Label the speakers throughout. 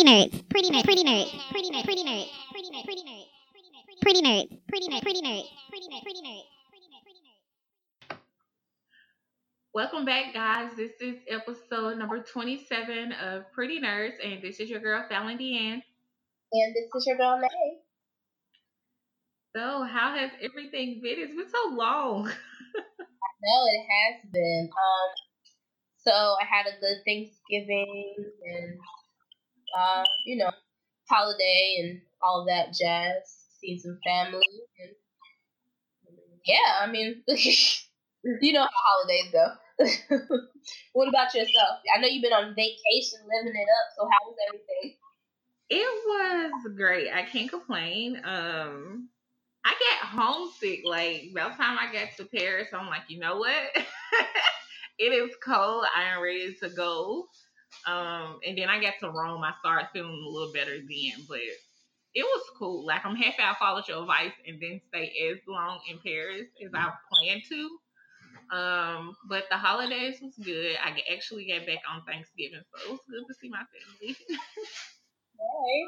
Speaker 1: pretty nerds, pretty nerds, pretty nerds, pretty nerds, pretty nerds, pretty nerds, pretty nerds, pretty nerds, pretty nerds, pretty nerds, pretty nerds, pretty nerds.
Speaker 2: Welcome back, guys. This is episode number 27 of Pretty Nerds, and this is your girl, Fallon Deanne.
Speaker 3: And this is your girl, May.
Speaker 2: So, how has everything been? It's been so long.
Speaker 3: no, it has been. Um, so I had a good Thanksgiving and, uh, you know, holiday and all that jazz. Seen some family and yeah, I mean, you know how holidays go. what about yourself? I know you've been on vacation, living it up. So how was everything?
Speaker 2: It was great. I can't complain. Um, I get homesick. Like by the time I get to Paris, I'm like, you know what? it is cold. I am ready to go. Um, and then I got to Rome. I started feeling a little better then, but it was cool. Like I'm happy I followed your advice and didn't stay as long in Paris as I planned to. Um, but the holidays was good. I actually got back on Thanksgiving, so it was good to see my family.
Speaker 3: hey.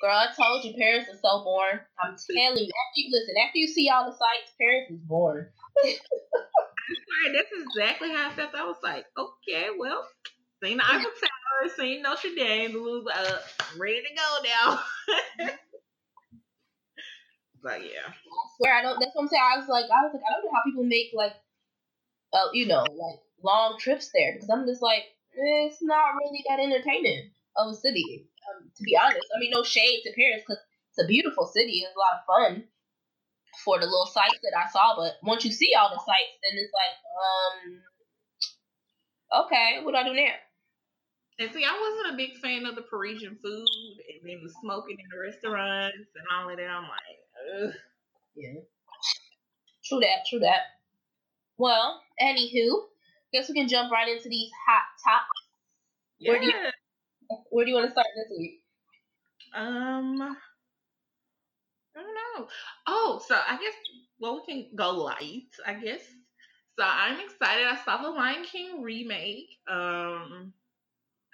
Speaker 3: Girl, I told you Paris is so boring. I'm telling you, after you listen, after you see all the sights, Paris is boring.
Speaker 2: That's exactly how I felt. I was like, okay, well, seen the Eiffel Tower, seen Notre Dame, was uh, ready to go now. but yeah,
Speaker 3: I swear I don't. That's what I'm saying. I was like, I was like, I don't know how people make like, uh, you know, like long trips there because I'm just like, eh, it's not really that entertaining of a city. Um, to be honest, I mean, no shade to Paris because it's a beautiful city. It's a lot of fun for the little sites that I saw. But once you see all the sites, then it's like, um, okay, what do I do now?
Speaker 2: And see, I wasn't a big fan of the Parisian food and then the smoking in the restaurants and all of that. I'm like, ugh.
Speaker 3: Yeah. True that, true that. Well, anywho, guess we can jump right into these hot topics.
Speaker 2: Yeah.
Speaker 3: Where do you where do you want to start this week?
Speaker 2: Um, I don't know. Oh, so I guess well we can go light. I guess. So I'm excited. I saw the Lion King remake. Um,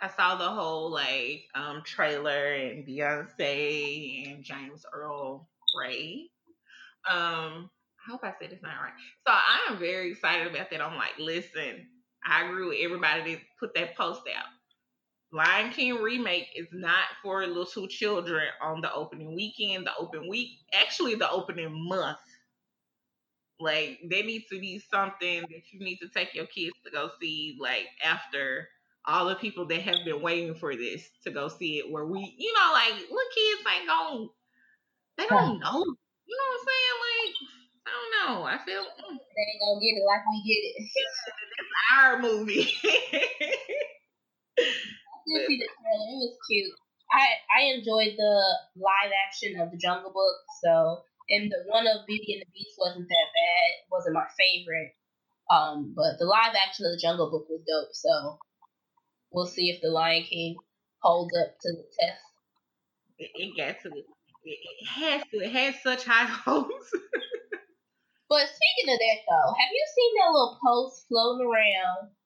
Speaker 2: I saw the whole like um trailer and Beyonce and James Earl Ray. Um, I hope I said this not right. So I am very excited about that. I'm like, listen, I agree with everybody that put that post out. Lion King remake is not for little children on the opening weekend, the open week, actually the opening month. Like there needs to be something that you need to take your kids to go see, like after all the people that have been waiting for this to go see it. Where we, you know, like little kids ain't going, they don't know. You know what I'm saying? Like I don't know. I feel mm,
Speaker 3: They ain't gonna get it like we get it.
Speaker 2: it's our movie.
Speaker 3: I did see the trailer. It was cute. I I enjoyed the live action of the Jungle Book. So and the one of Beauty and the Beast wasn't that bad. It wasn't my favorite. Um, but the live action of the Jungle Book was dope. So we'll see if the Lion King holds up to the test.
Speaker 2: it, it got to. It, it has to. It has such high hopes.
Speaker 3: But speaking of that though, have you seen that little post floating around?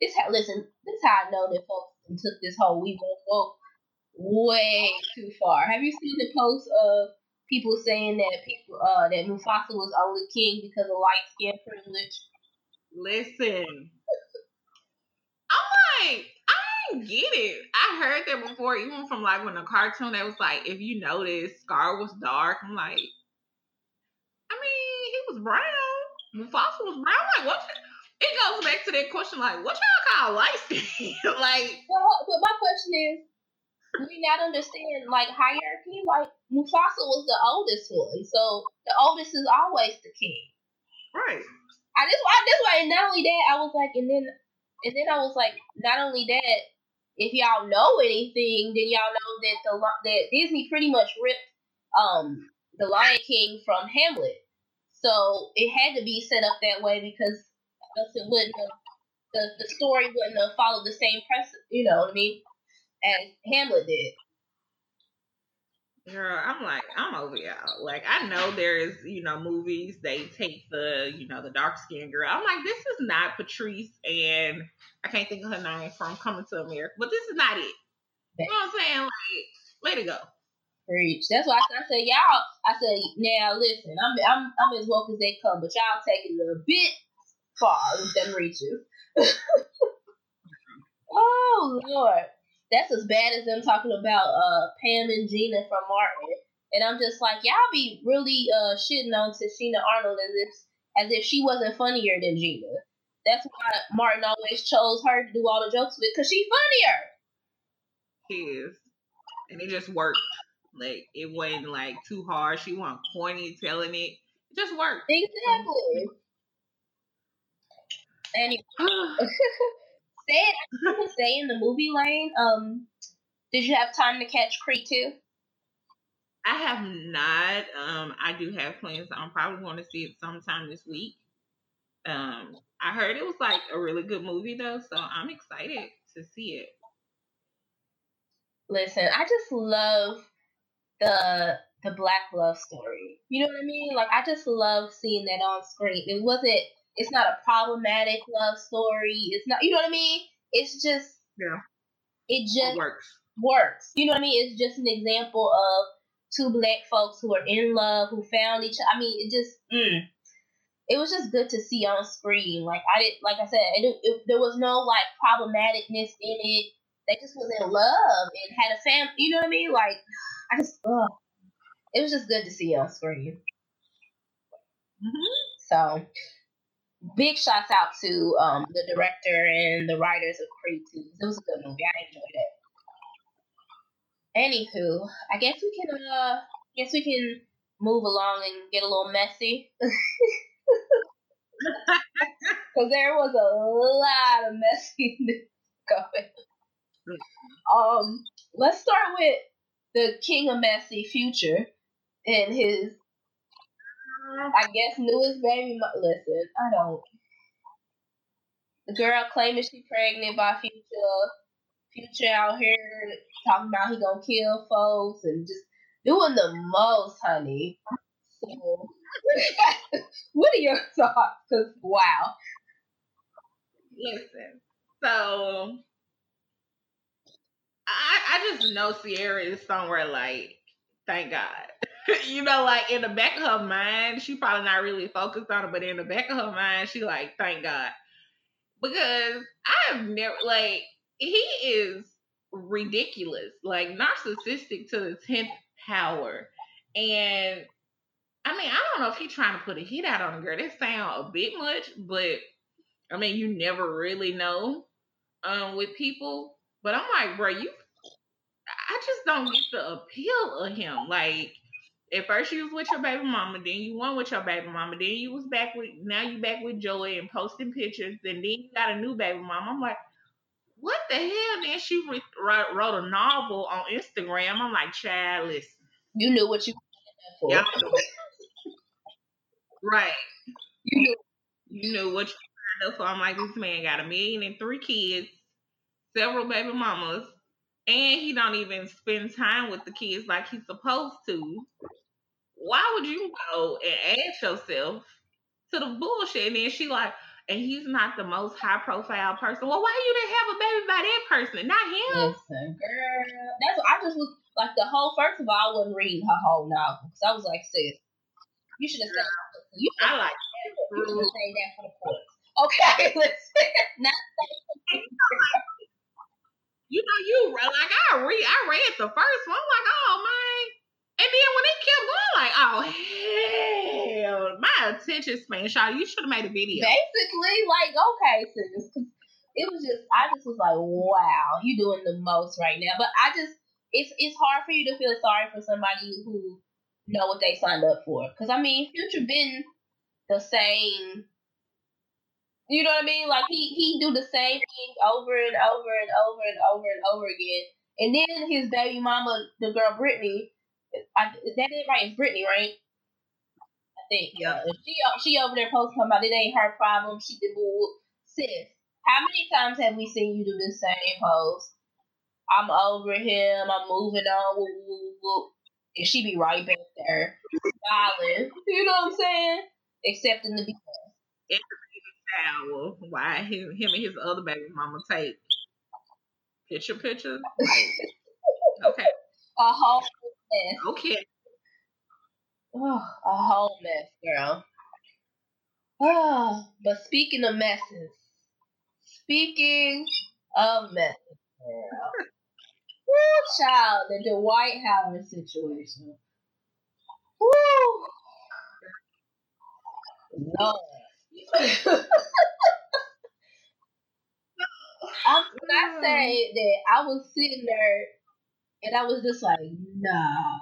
Speaker 3: This listen, this how I know that folks took this whole we won't woke way too far. Have you seen the post of people saying that people uh that Mufasa was only king because of light skin privilege?
Speaker 2: Listen, I'm like, I didn't get it. I heard that before, even from like when the cartoon, that was like, if you notice, Scar was dark. I'm like, I mean, he was brown. Mufasa was brown. I'm like, what? It goes back to that question, like, what y'all call light skin? like,
Speaker 3: Well, but my question is, do we not understand like hierarchy? Like Mufasa was the oldest one, so the oldest is always the king.
Speaker 2: right.
Speaker 3: I just why this why and not only that I was like and then and then I was like not only that if y'all know anything then y'all know that the that Disney pretty much ripped um the Lion King from Hamlet so it had to be set up that way because else it wouldn't have, the the story wouldn't have followed the same press you know what I mean as Hamlet did
Speaker 2: Girl, I'm like, I'm over y'all. Like, I know there's, you know, movies they take the, you know, the dark skinned girl. I'm like, this is not Patrice and I can't think of her name from Coming to America, but this is not it. You know what I'm saying? Like, way to go.
Speaker 3: Preach. That's why I said, I said, y'all. I said, now listen, I'm I'm I'm as woke as they come, but y'all taking it a little bit far with them reaches. oh Lord, that's as bad as them talking about uh Pam and Gina from Martin, and I'm just like, y'all be really uh shitting on Tichina Arnold as if as if she wasn't funnier than Gina. That's why Martin always chose her to do all the jokes with, cause she's funnier.
Speaker 2: She is, and it just worked. Like it wasn't like too hard. She wasn't corny telling it. It just worked.
Speaker 3: Exactly. Anyway, stay, stay in the movie lane. Um, did you have time to catch Creed 2?
Speaker 2: I have not. Um, I do have plans. I'm probably going to see it sometime this week. Um, I heard it was like a really good movie though, so I'm excited to see it.
Speaker 3: Listen, I just love the the black love story. You know what I mean? Like I just love seeing that on screen. It wasn't it's not a problematic love story. It's not you know what I mean? It's just
Speaker 2: Yeah.
Speaker 3: It just
Speaker 2: It works.
Speaker 3: works. You know what I mean? It's just an example of two black folks who are in love, who found each other. I mean, it just mm, it was just good to see on screen. Like I did, like I said, it, it, there was no like problematicness in it. They just was in love and had a family. You know what I mean? Like I just, ugh. it was just good to see on screen.
Speaker 2: hmm
Speaker 3: So big shouts out to um, the director and the writers of Creed 2. It was a good movie. I enjoyed it. Anywho, I guess we can uh guess we can move along and get a little messy. Cause there was a lot of messiness going. Um, let's start with the king of messy future and his I guess newest baby. Mo- Listen, I don't. The girl claiming she pregnant by future. Future out here talking about he gonna kill folks and just doing the most, honey. So, what are your thoughts? Cause wow,
Speaker 2: Listen, so I I just know Ciara is somewhere like, thank God. you know, like in the back of her mind, she probably not really focused on it, but in the back of her mind, she like, thank God. Because I've never like he is ridiculous, like narcissistic to the tenth power. And I mean, I don't know if he's trying to put a hit out on a girl. That sound a bit much, but I mean, you never really know um with people. But I'm like, bro, you I just don't get the appeal of him. Like at first you was with your baby mama, then you went with your baby mama, then you was back with now you back with Joie and posting pictures, and then you got a new baby mama. I'm like, what the hell? Then she re- wrote, wrote a novel on Instagram. I'm like, child, listen,
Speaker 3: you knew what you were for.
Speaker 2: right?
Speaker 3: You knew
Speaker 2: You knew what you signed up for. I'm like, this man got a million and three kids, several baby mamas, and he don't even spend time with the kids like he's supposed to. Why would you go and add yourself to the bullshit? And then she like, and he's not the most high profile person. Well, why you didn't have a baby by that person, not him?
Speaker 3: Listen, girl. That's what I just was like the whole. First of all, I wasn't reading her whole novel because I was like, sis, you should have said you should
Speaker 2: like
Speaker 3: you should have that for the courts. Okay, listen. Not
Speaker 2: you know, you like I read, I read the first one. I'm like, oh man. And then when it kept going, like, oh hell, my attention span, Shaw, you should have made a video.
Speaker 3: basically like okay, sis. It was just I just was like, wow, you're doing the most right now. But I just it's it's hard for you to feel sorry for somebody who know what they signed up for. Because I mean, Future been the same. You know what I mean? Like he he do the same thing over and over and over and over and over again. And then his baby mama, the girl Brittany, I, is that it right? It's Brittany, right? I think.
Speaker 2: Yeah.
Speaker 3: She she over there posting about it ain't her problem. She did boo. Sis, how many times have we seen you do the same post? I'm over him. I'm moving on. Woo, woo, woo. And she be right back there, smiling. You know what I'm saying? Except in the BS.
Speaker 2: Towel. Why him, him and his other baby mama take picture pictures? Okay.
Speaker 3: A whole mess.
Speaker 2: Okay.
Speaker 3: Oh, a whole mess, girl. Oh, but speaking of messes, speaking of messes, girl. Woo, child, the Dwight Howard situation. Woo. Lord. When I say that I was sitting there and I was just like, nah.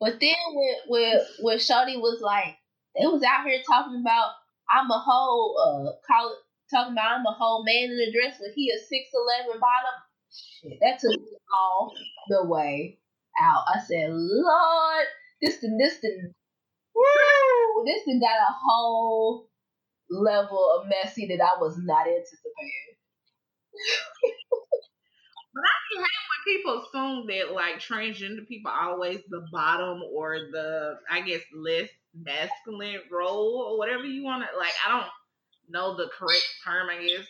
Speaker 3: But then when when when Shorty was like, they was out here talking about I'm a whole uh call talking about I'm a whole man in a dress when he a six eleven bottom. Shit, that took me all the way out. I said, Lord, this the this the woo, this thing got a whole level of messy that I was not anticipating.
Speaker 2: But I hate when people assume that like transgender people are always the bottom or the I guess less masculine role or whatever you want to like. I don't know the correct term, I guess,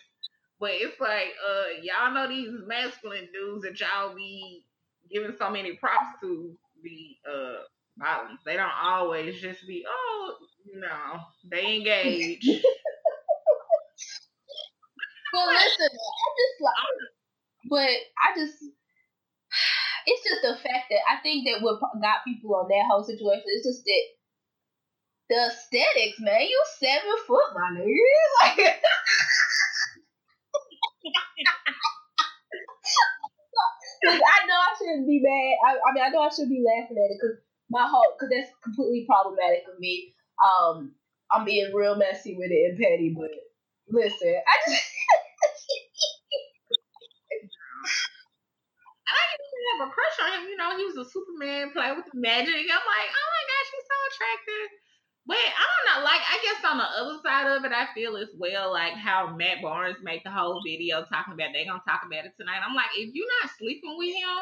Speaker 2: but it's like uh y'all know these masculine dudes that y'all be giving so many props to be uh bottoms. They don't always just be oh no they engage.
Speaker 3: Well, listen, I just like, but I just, it's just the fact that I think that what got people on that whole situation is just that the aesthetics, man. You seven foot, my nigga. Like, I know I shouldn't be mad. I, I mean, I know I should be laughing at it because my whole, because that's completely problematic of me. Um, I'm being real messy with it and petty, but listen, I just.
Speaker 2: I have a crush on him. You know, he was a Superman, play with the magic. I'm like, oh my gosh, he's so attractive. But I don't know. Like, I guess on the other side of it, I feel as well like how Matt Barnes made the whole video talking about they gonna talk about it tonight. I'm like, if you're not sleeping with him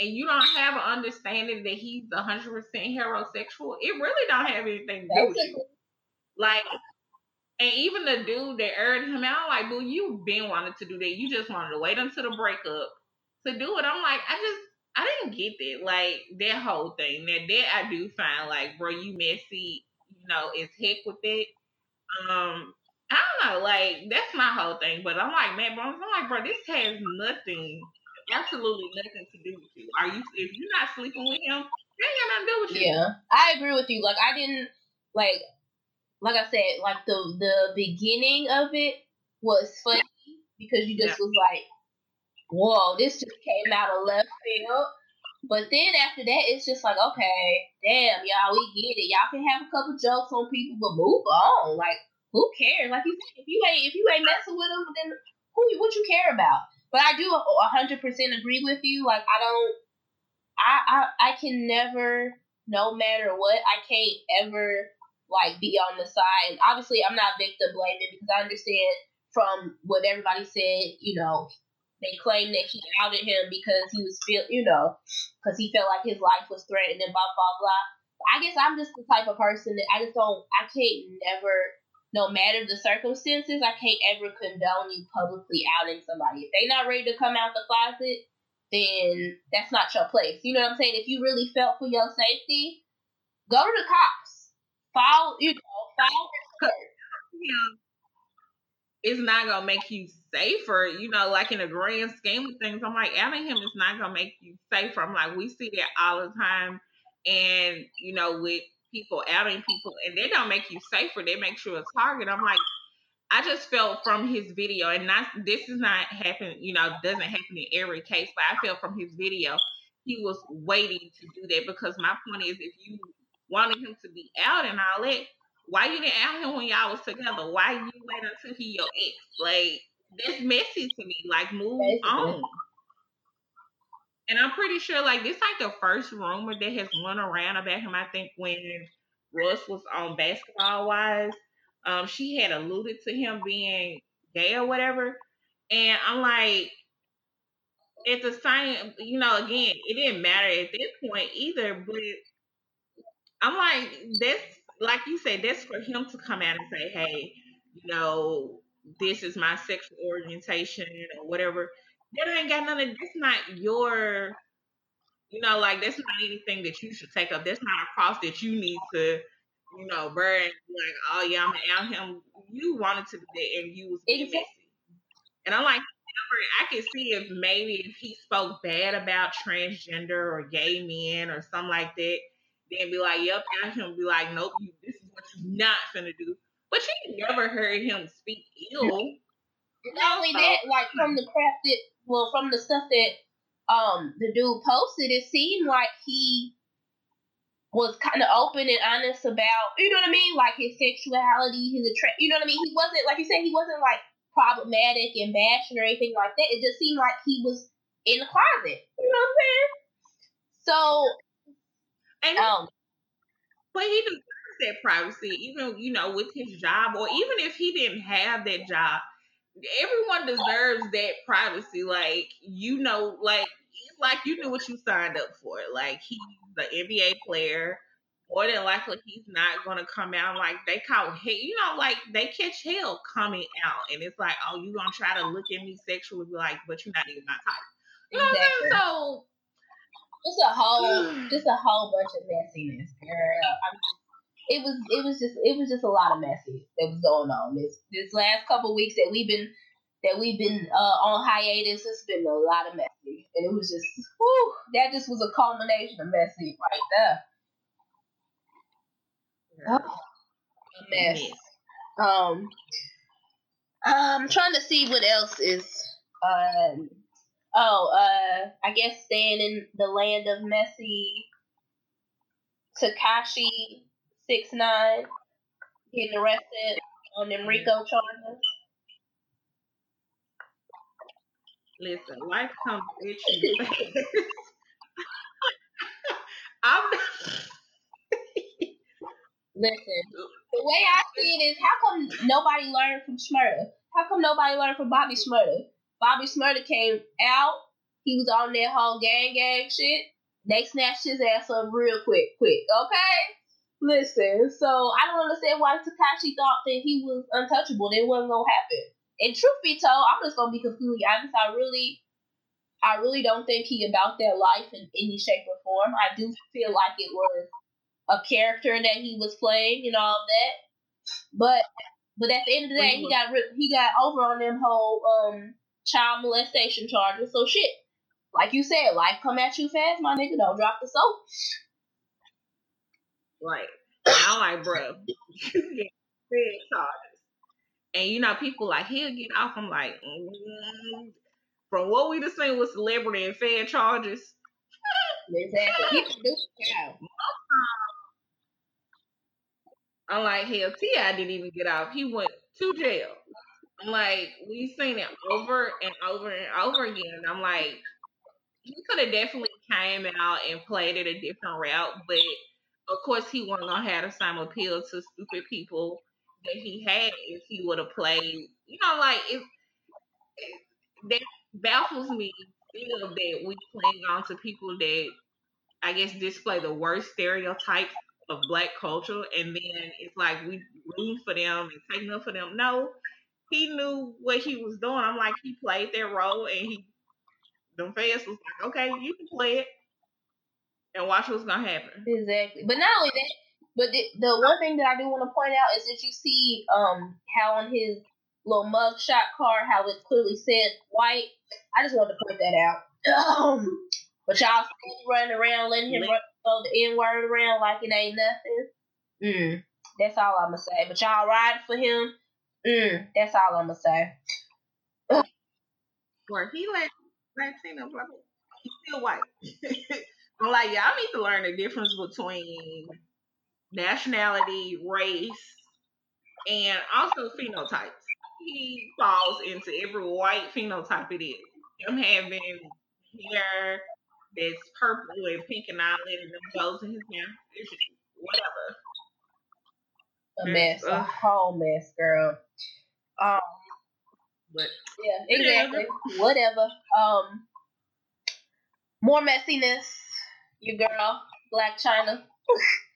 Speaker 2: and you don't have an understanding that he's a 100% heterosexual, it really don't have anything to do with you. Like, and even the dude that aired him out, like, boo, you've been wanting to do that. You just wanted to wait until the breakup to do it. I'm like, I just, I didn't get that. Like, that whole thing. That, that I do find, like, bro, you messy, you know, as heck with it. Um, I don't know, like, that's my whole thing. But I'm like, man, bro, I'm like, bro, this has nothing, absolutely nothing to do with you. Are you, if you're not sleeping with him, that ain't got nothing to do with you.
Speaker 3: Yeah, I agree with you. Like, I didn't, like, like I said, like the the beginning of it was funny because you just
Speaker 2: Yeah.
Speaker 3: was like, "Whoa, this just came out of left field." But then after that, it's just like, okay, damn, y'all, we get it. Y'all can have a couple jokes on people, but move on. Like, who cares? Like you said, if you ain't if you ain't messing with them, then who what you care about? But I do a hundred percent agree with you. Like I don't, I I I can never, no matter what, I can't ever like be on the side. And obviously, I'm not victim blaming because I understand from what everybody said. You know, they claim that he outed him because he was feel, you know, because he felt like his life was threatened and blah blah blah. I guess I'm just the type of person that I just don't. I can't never. No matter the circumstances, I can't ever condone you publicly outing somebody. If they not ready to come out the closet, then that's not your place. You know what I'm saying? If you really felt for your safety, go to the cops. File, you know, file.
Speaker 2: him is not gonna make you safer, you know, like in the grand scheme of things. I'm like, outing him is not gonna make you safer. I'm like, we see that all the time, and you know, with people outing people, and they don't make you safer. They make you a target. I'm like, I just felt from his video, and not this is not happen, you know, doesn't happen in every case, but I felt from his video he was waiting to do that because my point is, if you wanted him to be out and all that, why you didn't out him when y'all was together? Why you wait until he your ex? Like that's messy to me. Like move
Speaker 3: Basically.
Speaker 2: on. And I'm pretty sure like this like the first rumor that has run around about him. I think when Russ was on Basketball Wives, um, she had alluded to him being gay or whatever. And I'm like, at the same, you know, again, it didn't matter at this point either. But I'm like, that's like you said, that's for him to come out and say, hey, you know, this is my sexual orientation or whatever. That ain't got nothing. That's not your You know, like that's not anything that you should take up. That's not a cross that you need to, you know, burn. Like, oh yeah, I'm gonna out him. You wanted to be there, and you was
Speaker 3: Exactly.
Speaker 2: And I'm like, I can see if maybe if he spoke bad about transgender or gay men or something like that, then be like, yep, out him. Be like, nope, you, this is what you're not gonna do. But you never heard him speak ill.
Speaker 3: And not only that, like from the crap that, well, from the stuff that um the dude posted, it seemed like he was kind of open and honest about, you know what I mean, like his sexuality, his attract, you know what I mean. He wasn't like you said, he wasn't like problematic and bashing or anything like that. It just seemed like he was in the closet. You know what I'm saying? So,
Speaker 2: And
Speaker 3: um,
Speaker 2: but he deserves that privacy, even you know, with his job, or even if he didn't have that job. Everyone deserves that privacy. Like you know, like like you knew what you signed up for. Like he's an NBA player. More than likely, he's not gonna come out like they call hate. You know, like they catch hell coming out, and it's like, oh, you gonna try to look at me sexually, be like, but you're not even my type. You know what I'm saying? So
Speaker 3: just a whole, just a whole bunch of messiness, girl. I'm it was, it was just, it was just a lot of messy that was going on this this last couple weeks that we've been that we've been uh, on hiatus. It's been a lot of messy, and it was just, whew, that just was a culmination of messy right there. Oh, a mess. Um, I'm trying to see what else is. Um, oh, uh, I guess staying in the land of messy. Tekashi six nine getting arrested on them RICO charges.
Speaker 2: Listen, life comes at you. I'm
Speaker 3: Listen, the way I see it is, how come nobody learned from Shmurda? How come nobody learned from Bobby Shmurda? Bobby Shmurda came out. He was on that whole gang gang shit. They snatched his ass up real quick, quick. Okay. Listen, so I don't understand why Tekashi thought that he was untouchable. That wasn't gonna happen. And truth be told, I'm just gonna be completely honest. I really, I really don't think he about that life in any shape or form. I do feel like it was a character that he was playing and all that. But but at the end of the day, he got he got over on them whole um child molestation charges. So shit, like you said, life come at you fast, my nigga. Don't drop the soap.
Speaker 2: Like, I'm like, bro, you get big charges. And you know, people like he'll get off. I'm like, mm, from what we just seen with celebrity and fair charges,
Speaker 3: Exactly. He can do it now.
Speaker 2: I'm like, hell, T.I. didn't even get off. He went to jail. I'm like, we've seen it over and over and over again. I'm like, he could have definitely came out and played it a different route, but of course he wasn't gonna have the same appeal to stupid people that he had if he would have played. You know, like it, that baffles me still that we cling on to people that I guess display the worst stereotypes of black culture, and then it's like we root for them and taking up for them. No, he knew what he was doing. I'm like, he played that role, and he, them fans was like, okay, you can play it, and watch what's gonna happen.
Speaker 3: Exactly. But not only that, but the, the one thing that I do want to point out is that you see um how on his little mug shot card how it clearly said white. I just wanted to point that out. Um, but y'all still running around letting him run, throw the N word around like it ain't nothing. Mm, that's all I'm gonna say. But y'all ride for him. Mm, that's all I'm gonna say.
Speaker 2: Where he let Latino, he's still white. I'm like, y'all need to learn the difference between nationality, race, and also phenotypes. He falls into every white phenotype it is. Him having hair that's purple and pink and all that, and them bows in his hair. It's whatever.
Speaker 3: A mess, a whole mess, girl. Um,
Speaker 2: But
Speaker 3: yeah, exactly. Whatever. Um, more messiness. Your girl, Blac Chyna,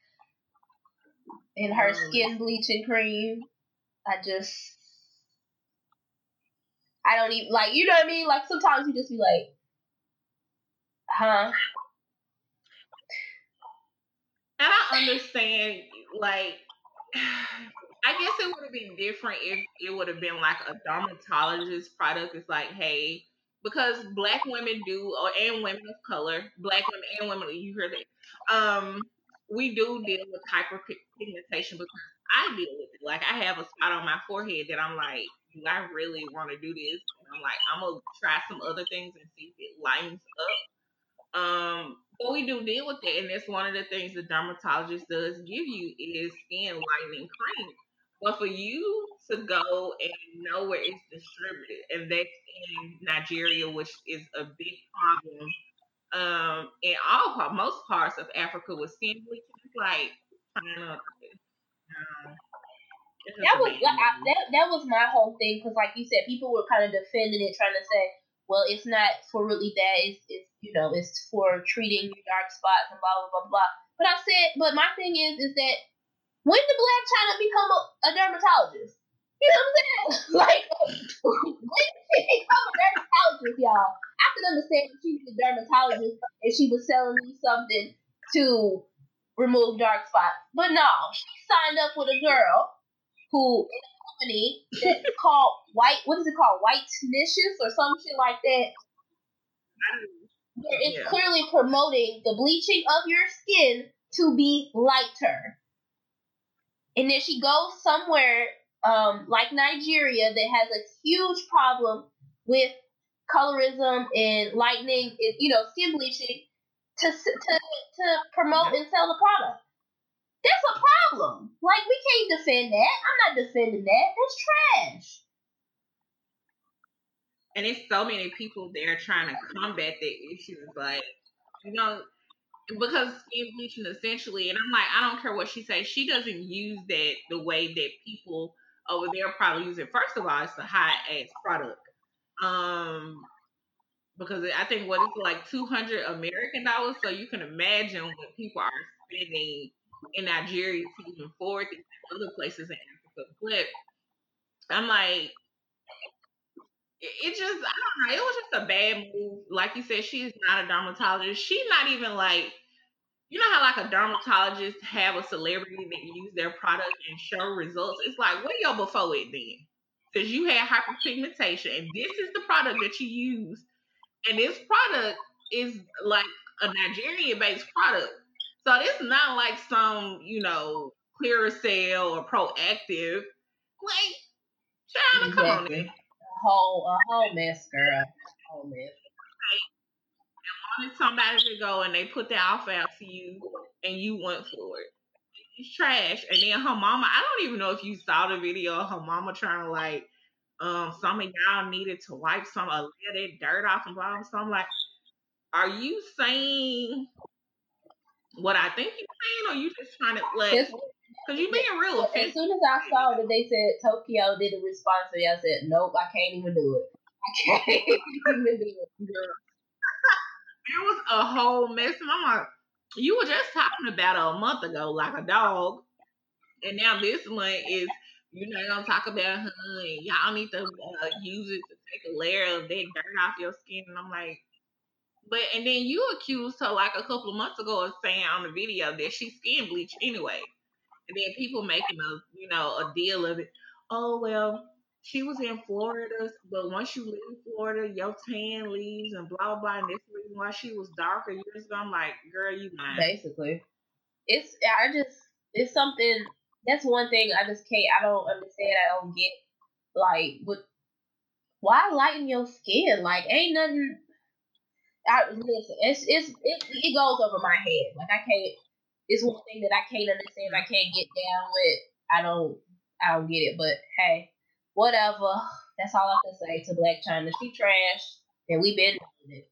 Speaker 3: in her
Speaker 2: mm.
Speaker 3: skin bleaching cream. I just, I don't even like. You know what I mean? Like sometimes you just be like, huh?
Speaker 2: And I understand, like, I guess it would have been different if it would have been like a dermatologist product. It's like, hey, because black women do, or and women of color, black women and women, you heard it. Um, we do deal with hyperpigmentation because I deal with it. Like I have a spot on my forehead that I'm like, do I really want to do this? And I'm like, I'm gonna try some other things and see if it lightens up. Um, but we do deal with it, and that's one of the things the dermatologist does give you is skin lightening cream. But for you to go and know where it's distributed, and that's in Nigeria, which is a big problem. Um, in all most parts of Africa with it's like China, um,
Speaker 3: that was I, that that was my whole thing because, like you said, people were kind of defending it, trying to say, "Well, it's not for really that. It's, it's you know, it's for treating your dark spots and blah blah blah blah." But I said, but my thing is, is that when did Blac Chyna become a, a dermatologist? You know what I'm saying? like, when did she become a dermatologist, y'all? I could understand if she was a dermatologist and she was selling me something to remove dark spots, but no, she signed up with a girl who in a company that's called White. What is it called? White Nicious or some shit like that. Where it's yeah. clearly promoting the bleaching of your skin to be lighter. And then she goes somewhere um, like Nigeria that has a huge problem with colorism and lightening, you know, skin bleaching to to to promote and sell the product. That's a problem. Like we can't defend that. I'm not defending that. That's trash.
Speaker 2: And it's so many people there trying to combat the issues, like you know, because skin bleaching essentially, and I'm like, I don't care what she says. She doesn't use that the way that people over there probably use it. First of all, it's a high ass product. Um, because I think what is like 200 American dollars, so you can imagine what people are spending in Nigeria to even forward these other places in Africa. But I'm like, it just, I don't know, it was just a bad move. Like you said, she's not a dermatologist. She's not even like, you know how like a dermatologist have a celebrity that use their product and show results? It's like, what y'all before it then? Because you had hyperpigmentation and this is the product that you use. And this product is like a Nigerian based product. So it's not like some, you know, Clearasil or Proactiv. Like, child, exactly. come on
Speaker 3: whole, a whole mess, girl. A whole mess.
Speaker 2: wanted somebody to go and they put the offer out to you and you went for it. It's trash. And then her mama, I don't even know if you saw the video of her mama trying to like, um, some of y'all needed to wipe some of that dirt off and blah. So I'm like, are you saying what I think you're saying, or you just trying to like? Because you being real.
Speaker 3: As soon as I saw that they said Tokyo did a response to I said, nope, I can't even do it. I can't even do it.
Speaker 2: it was a whole mess. And I'm like, you were just talking about it a month ago, like a dog. And now this one is, you're not going to talk about her. And y'all need to uh, use it to take a layer of that dirt off your skin. And I'm like, but and then you accused her like a couple of months ago of saying on the video that she skin bleached anyway. And then people making a you know a deal of it. Oh well, she was in Florida, but once you leave Florida, your tan leaves and blah blah. Blah and this reason why she was darker years ago. I'm like, girl, you.
Speaker 3: Basically, it's I just it's something. That's one thing I just can't. I don't understand. I don't get. Like, but why lighten your skin? Like, ain't nothing I listen. It's it's it, it goes over my head. Like I can't. It's one thing that I can't understand. I can't get down with. I don't. I don't get it. But hey, whatever. That's all I can say to Blac Chyna. She trash, and we been doing it.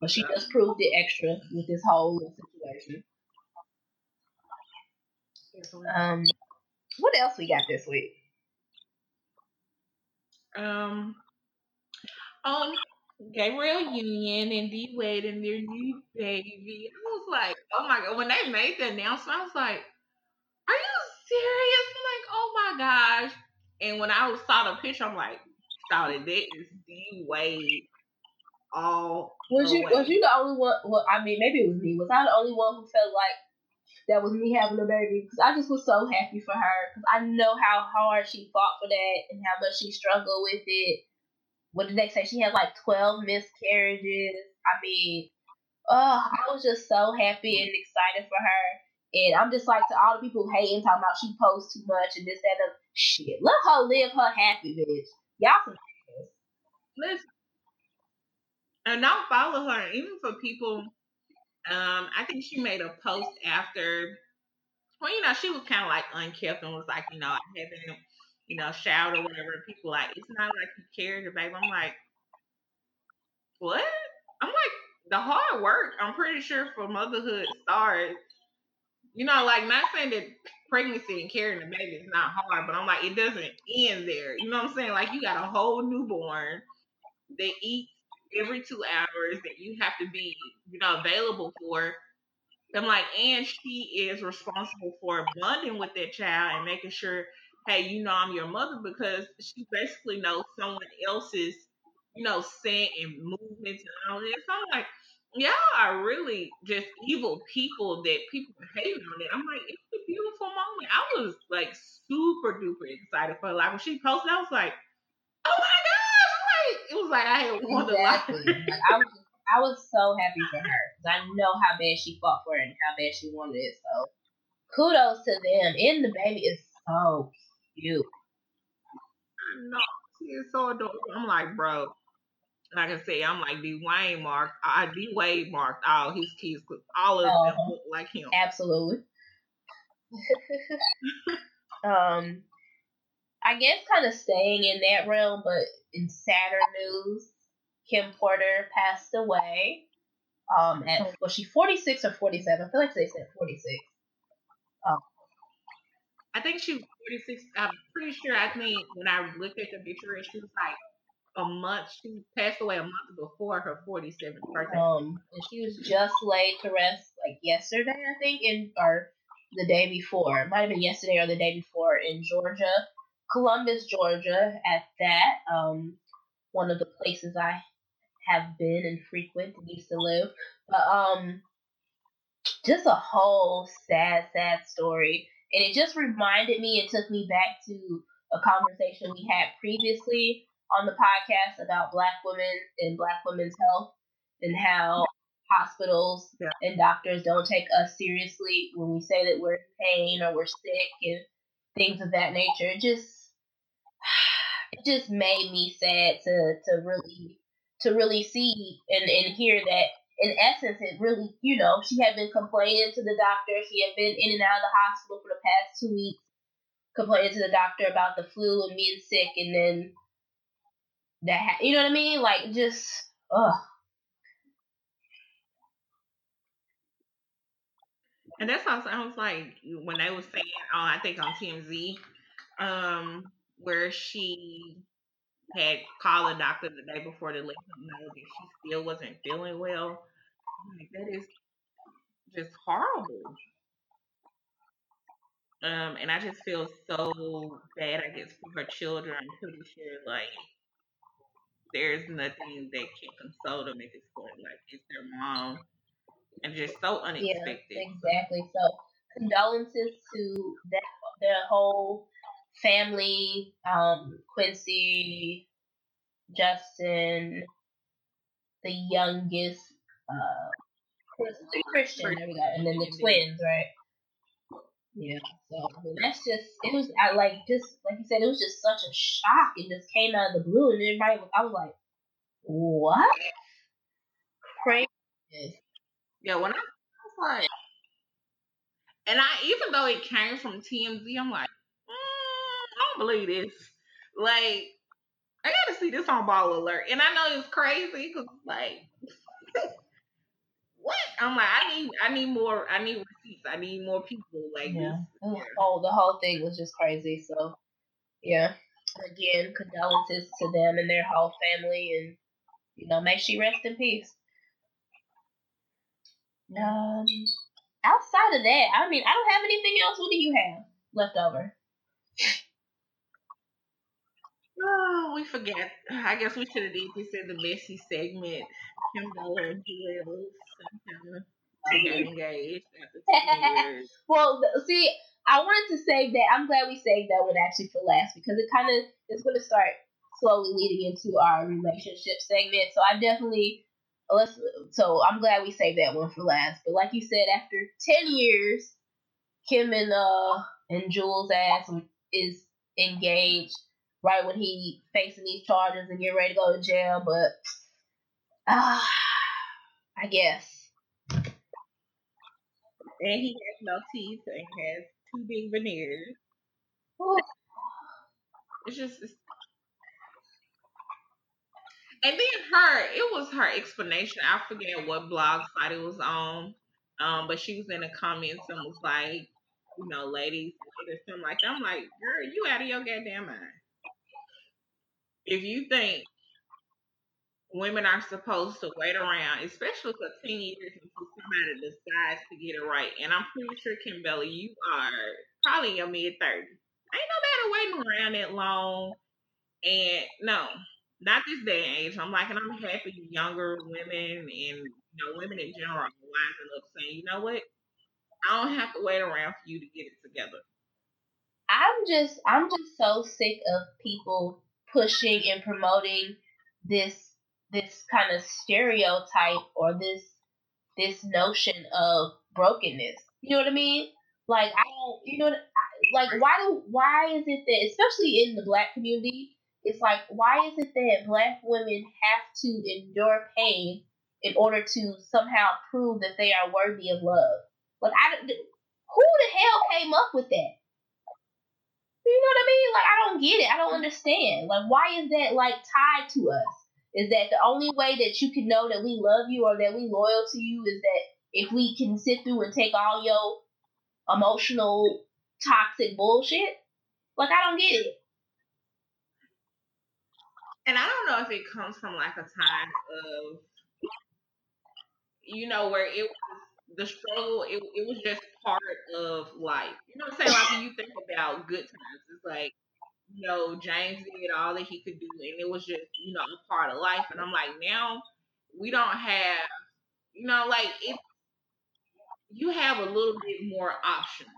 Speaker 3: But she just proved it extra with this whole situation. Um, what else we got this week?
Speaker 2: Um, um, Gabrielle Union and D Wade and their new baby. I was like, oh my god! When they made the announcement, I was like, are you serious? I'm like, oh my gosh! And when I saw the picture, I'm like, that that is D Wade. All
Speaker 3: was you way. was you the only one? Well, I mean, maybe it was me. Was I the only one who felt like that was me having a baby because I just was so happy for her because I know how hard she fought for that and how much she struggled with it. What did they say? She had like 12 miscarriages. I mean, oh, I was just so happy and excited for her. And I'm just like to all the people hating, talking about she posts too much and this, that, and shit. Let her live her happy, bitch. Y'all some
Speaker 2: Listen, and I'll follow her. Even for people, um, I think she made a post after. Well, you know, she was kind of like unkept and was like, you know, I haven't, you know, shout or whatever. People like, it's not like you carried your baby. I'm like, what? I'm like, the hard work. I'm pretty sure for motherhood starts. You know, like not saying that pregnancy and carrying the baby is not hard, but I'm like, it doesn't end there. You know what I'm saying? Like you got a whole newborn. They eat every two hours that you have to be, you know, available for. I'm like, and she is responsible for bonding with that child and making sure, hey, you know, I'm your mother because she basically knows someone else's, you know, scent and movements and all this. So I'm like, y'all are really just evil people that people hate on it. I'm like, it's a beautiful moment. I was like super duper excited for her. Like when she posted, I was like, oh my gosh, like it was like I had won
Speaker 3: exactly. like, I was I was so happy for her because I know how bad she fought for it and how bad she wanted it. So kudos to them. And the baby is so cute.
Speaker 2: I know. She is so adorable. I'm like, bro, like I say, I'm like Dwyane marked, I D Wade marked all his kids because all of uh-huh. them look like him.
Speaker 3: Absolutely. um, I guess kind of staying in that realm, but in sadder news, Kim Porter passed away. Um, at oh. was she 46 or 47? I feel like they said 46.
Speaker 2: Um, I think she was 46. I'm pretty sure. I think when I looked at the picture, she was like a month. She passed away a month before her 47th birthday.
Speaker 3: Um, and she was just laid to rest like yesterday, I think, in or the day before. It might have been yesterday or the day before in Georgia, Columbus, Georgia. At that, um, one of the places I have been and frequent and used to live, but um, just a whole sad, sad story. And it just reminded me, it took me back to a conversation we had previously on the podcast about black women and black women's health and how hospitals yeah. and doctors don't take us seriously when we say that we're in pain or we're sick and things of that nature. It just it just made me sad to to really to really see and, and hear that in essence it really you know, she had been complaining to the doctor, she had been in and out of the hospital for the past two weeks, complaining to the doctor about the flu and being sick and then that you know what I mean? Like just ugh.
Speaker 2: And that's how sounds like when they were saying, oh, I think on TMZ, um, where she had called the doctor the day before to let him know that she still wasn't feeling well. Like, that is just horrible. Um, and I just feel so bad, I guess, for her children. I'm pretty sure, like, there's nothing that can console them at this point. Like it's their mom, and just so unexpected.
Speaker 3: Yeah, exactly. So condolences to that their whole family, um, Quincy, Justin, the youngest, uh, Christian. There we go, and then the twins, right? Yeah. So I mean, that's just it was I like just like you said it was just such a shock. It just came out of the blue, and everybody was I was like, what? Crazy.
Speaker 2: Yeah. When I, I was like, and I even though it came from TMZ, I'm like, don't believe this. Like, I gotta see this on Ball Alert, and I know it's crazy because like. what? I'm like, I need, I need more, I need receipts, I need more people. Like,
Speaker 3: yeah. This, Oh, the whole thing was just crazy. So, yeah. Again, condolences to them and their whole family, and you know, may she rest in peace. Um, outside of that, I mean, I don't have anything else. What do you have left over?
Speaker 2: Oh, we forget. I guess we should have did this in the messy segment. Kim Dollar and Jewels. to get engaged
Speaker 3: well, see, I wanted to save that. I'm glad we saved that one actually for last because it kind of is going to start slowly leading into our relationship segment. So I definitely let's. So I'm glad we saved that one for last. But like you said, after ten years, Kim and uh and Jules ass is engaged right when he facing these charges and getting ready to go to jail. But uh, I guess.
Speaker 2: And he has no teeth and has two big veneers. It's just. It's... And then her, it was her explanation. I forget what blog site it was on. Um, but she was in the comments and was like, you know, ladies, or something like that. I'm like, girl, you out of your goddamn mind. If you think women are supposed to wait around, especially for 10 years until somebody decides to get it right. And I'm pretty sure, Kimberly, you are probably in your mid 30s. Ain't nobody waiting around that long. And no, not this day and age. I'm like, and I'm happy younger women and you know women in general are rising up saying, you know what, I don't have to wait around for you to get it together.
Speaker 3: I'm just I'm just so sick of people pushing and promoting this this kind of stereotype or this this notion of brokenness. You know what I mean? Like I don't, you know, like why do why is it that especially in the black community, it's like why is it that black women have to endure pain in order to somehow prove that they are worthy of love? Like I, who the hell came up with that? You know what I mean? Like I don't get it. I don't mm. understand. Like why is that like tied to us? Is that the only way that you can know that we love you or that we loyal to you is that if we can sit through and take all your emotional toxic bullshit? Like I don't get it.
Speaker 2: And I don't know if it comes from like a time of you know where it was the struggle, it, it was just part of life. You know what I'm saying? Like when you think about good times, it's like, you know, James did all that he could do, and it was just, you know, a part of life. And I'm like, now we don't have, you know, like it. You have a little bit more options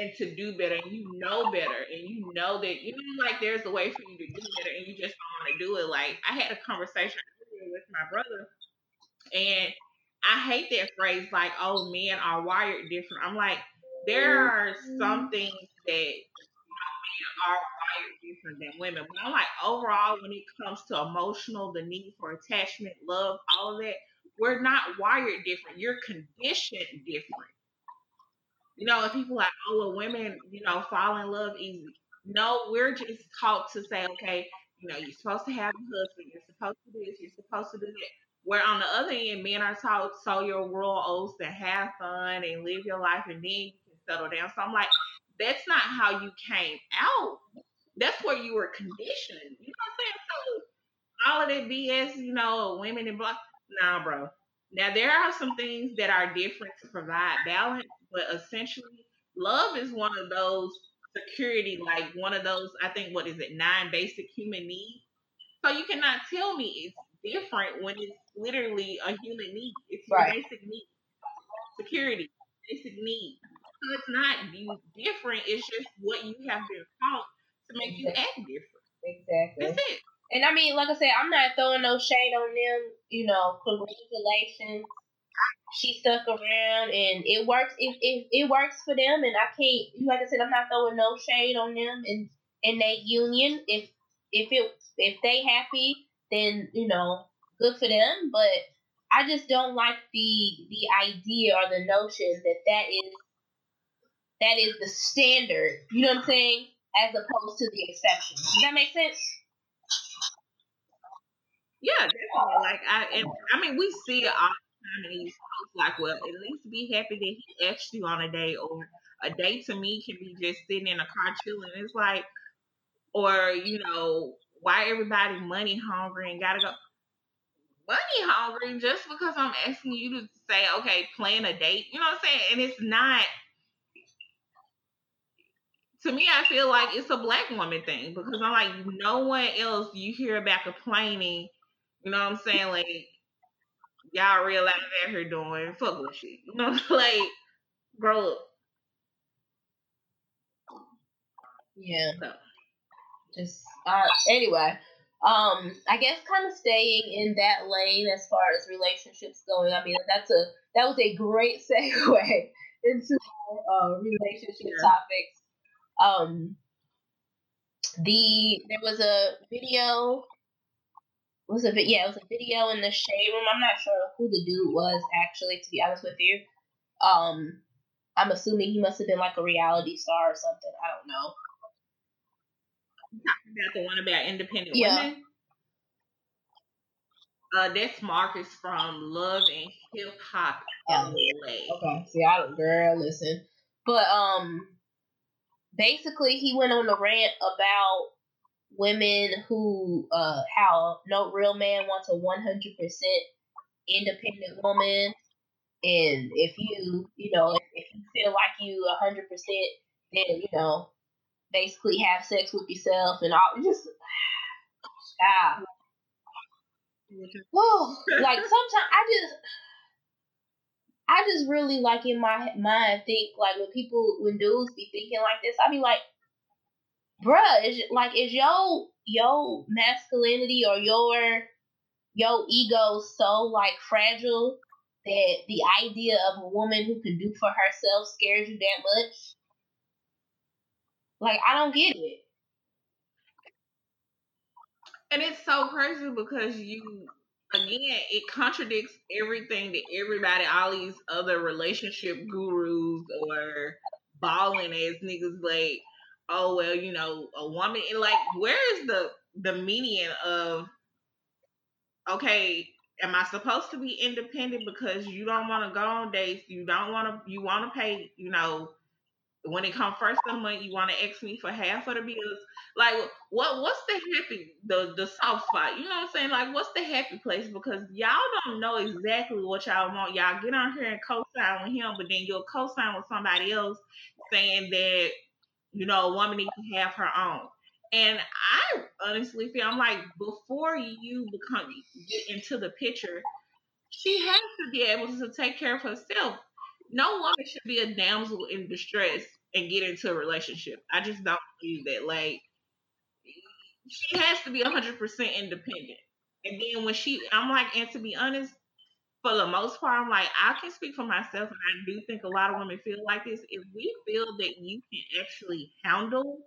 Speaker 2: and to do better, and you know better, and you know that you know, like there's a way for you to do better, and you just don't want to do it. Like I had a conversation with my brother, and I hate that phrase like, oh, men are wired different. I'm like, there mm-hmm. are some things that men are wired different than women. But I'm like, overall, when it comes to emotional, the need for attachment, love, all of that, we're not wired different. You're conditioned different. You know, if people like, oh, well, women, you know, fall in love easy. No, we're just taught to say, okay, you know, you're supposed to have a husband, you're supposed to do this, you're supposed to do that. Where on the other end, men are taught sow your world oats to have fun and live your life, and then you can settle down. So I'm like, that's not how you came out. That's where you were conditioned. You know what I'm saying? So all of that BS, you know, women and black. Nah, bro. Now there are some things that are different to provide balance, but essentially, love is one of those security, like one of those. I think what is it? Nine basic human needs. So you cannot tell me it's different when it's literally a human need. It's your right. basic need. Security, basic need. So it's not different. It's just what you have been taught to make you act different.
Speaker 3: Exactly.
Speaker 2: That's it.
Speaker 3: And I mean, like I said, I'm not throwing no shade on them. You know, congratulations. She stuck around and it works. If it, it, it works for them, and I can't. Like I said, I'm not throwing no shade on them and in that union. If if it if they happy then you know, good for them. But I just don't like the the idea or the notion that that is that is the standard. You know what I'm saying? As opposed to the exception. Does that make sense?
Speaker 2: Yeah, definitely. Like I, and I mean, we see it all the time in these. Like, well, at least be happy that he asked you on a date, or a date to me can be just sitting in a car chilling. It's like, or you know, why everybody money hungry and gotta go money hungry just because I'm asking you to say, okay, plan a date. You know what I'm saying? And it's not to me, I feel like it's a black woman thing because I'm like, no one else you hear about complaining, you know what I'm saying? Like y'all realize out here doing fuck with shit. You know, like grow up.
Speaker 3: Yeah.
Speaker 2: So.
Speaker 3: Just uh anyway. Um, I guess kind of staying in that lane as far as relationships going. I mean, that's a that was a great segue into uh, relationship
Speaker 2: Yeah.
Speaker 3: topics. Um, the there was a video. Was a yeah, it was a video in the shade room. I'm not sure who the dude was actually. To be honest with you, um, I'm assuming he must have been like a reality star or something. I don't know.
Speaker 2: About the one about independent
Speaker 3: Yeah.
Speaker 2: women. Uh, that's Marcus from Love and Hip Hop
Speaker 3: Um,
Speaker 2: LA.
Speaker 3: Okay, see, I don't, girl, listen. But um, basically, he went on a rant about women who, uh, how no real man wants a one hundred percent independent woman, and if you, you know, if, if you feel like you a hundred percent, then you know, basically have sex with yourself and all. Just ah. stop. Whoa, like sometimes I just. I just really like in my mind think like when people when dudes be thinking like this, I be like, bruh, is like is your your masculinity or your your ego so like fragile that the idea of a woman who can do for herself scares you that much? Like I don't get it.
Speaker 2: And it's so crazy because you, again, it contradicts everything that everybody, all these other relationship gurus or balling as niggas like, oh well, you know, a woman and like, where is the the median of, okay, am I supposed to be independent because you don't want to go on dates, you don't want to, you want to pay, you know. When it comes first of the month, you want to ask me for half of the bills. Like what what's the happy the the soft spot? You know what i'm saying? Like what's the happy place? Because y'all don't know exactly what y'all want. Y'all get on here and co-sign with him but then you'll co-sign with somebody else saying that you know a woman needs to have her own. And i honestly feel i'm like before you become get into the picture she has to be able to take care of herself no woman should be a damsel in distress and get into a relationship i just don't believe that like she has to be 100% independent. And then when she, I'm like, and to be honest, for the most part, I'm like, I can speak for myself, and I do think a lot of women feel like this. If we feel that you can actually handle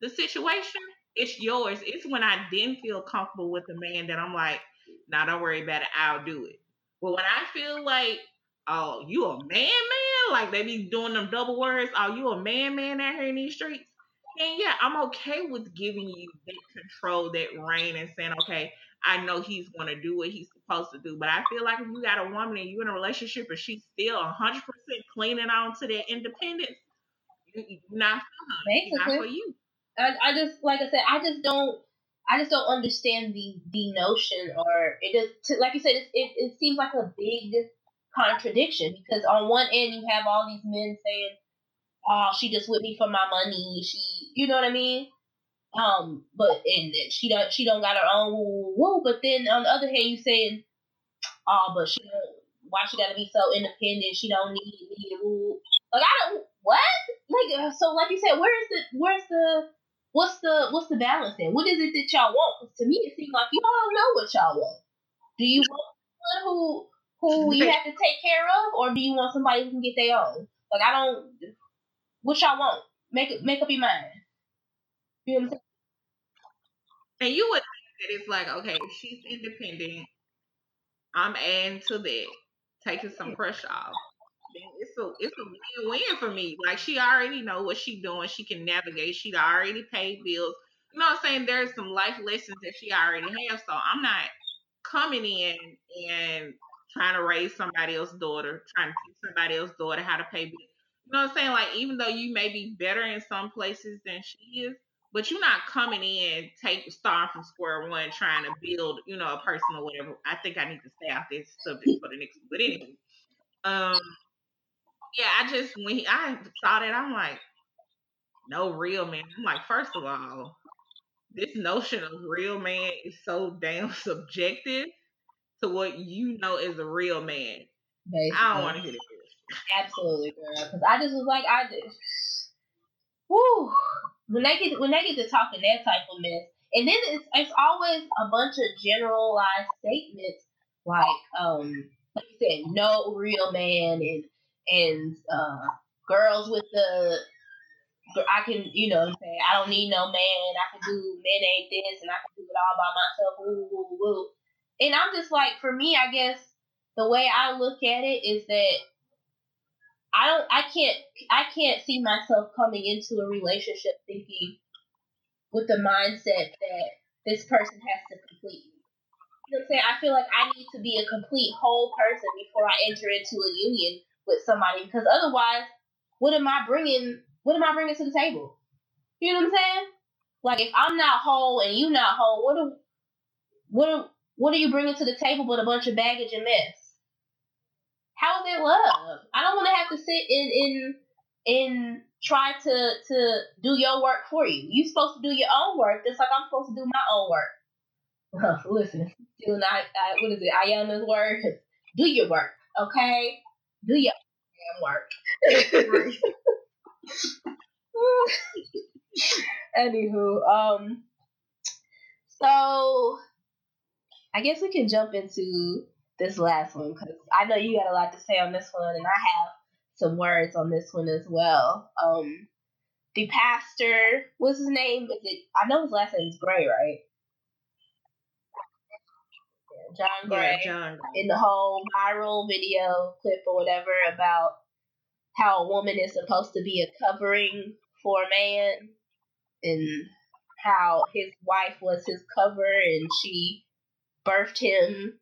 Speaker 2: the situation, it's yours. It's when I didn't feel comfortable with the man that I'm like, nah, don't worry about it, I'll do it. But when I feel like, oh, you a man, man, like they be doing them double words, oh, you a man, man out here in these streets. And yeah, I'm okay with giving you that control, that reign, and saying, okay, I know he's going to do what he's supposed to do. But I feel like if you got a woman and you're in a relationship and she's still 100% clinging on to that independence, you, not for her, not for you.
Speaker 3: I, I just like I said, I just don't I just don't understand the the notion or it just like you said it, it it seems like a big contradiction because on one end you have all these men saying, "Oh, she just with me for my money." She, you know what I mean? Um, but and she don't she don't got her own woo. But then on the other hand, you saying, "Oh, but she don't, why she gotta be so independent? She don't need me to woo." Like I don't what like uh, so like you said, where is the where's the what's the what's the balance then? What is it that y'all want? Because to me, it seems like you all know what y'all want. Do you want someone who who you have to take care of, or do you want somebody who can get their own? Like I don't. What y'all want? Make make up your mind. You know what I'm saying?
Speaker 2: And you would think that it's like, okay, she's independent, I'm adding to that, taking some pressure off. Then it's a it's a win win for me. Like she already know what she doing. She can navigate. She already paid bills. You know what I'm saying? There's some life lessons that she already has. So I'm not coming in and trying to raise somebody else's daughter, trying to teach somebody else's daughter how to pay bills. You know what I'm saying? Like even though you may be better in some places than she is, but you're not coming in take starting from square one trying to build, you know, a person or whatever. I think I need to stay off this subject for the next. But anyway, um, yeah, I just when he, I saw that, I'm like, no real man. I'm like, first of all, this notion of real man is so damn subjective. To what you know is a real man.
Speaker 3: Basically.
Speaker 2: I don't want to hear this.
Speaker 3: Absolutely, girl. Because I just was like, I just, whoo. When they get when they get to talking that type of mess, and then it's it's always a bunch of generalized statements like, um, like you said, no real man, and and uh, girls with the I can, you know, say I don't need no man. I can do men ain't this, and I can do it all by myself. Woo, woo, woo. And I'm just like, for me, I guess the way I look at it is that I don't, I can't, I can't see myself coming into a relationship thinking with the mindset that this person has to complete me. You know what I'm saying? I feel like I need to be a complete whole person before I enter into a union with somebody because otherwise, what am I bringing? What am I bringing to the table? You know what I'm saying? Like if I'm not whole and you not whole, what do, what do, what are you bringing to the table but a bunch of baggage and mess? How is that love? I don't want to have to sit in in and try to to do your work for you. You're supposed to do your own work, just like I'm supposed to do my own work. Listen, do not I, what is it? Iyanla's word. Do your work, okay? Do your damn work. Anywho, um, so I guess we can jump into this last one because I know you got a lot to say on this one, and I have some words on this one as well. Um, the pastor, what's his name? Is it? I know his last name is Gray, right? Yeah, John Gray.
Speaker 2: Yeah, John.
Speaker 3: In the whole viral video clip or whatever about how a woman is supposed to be a covering for a man, and how his wife was his cover, and she birthed him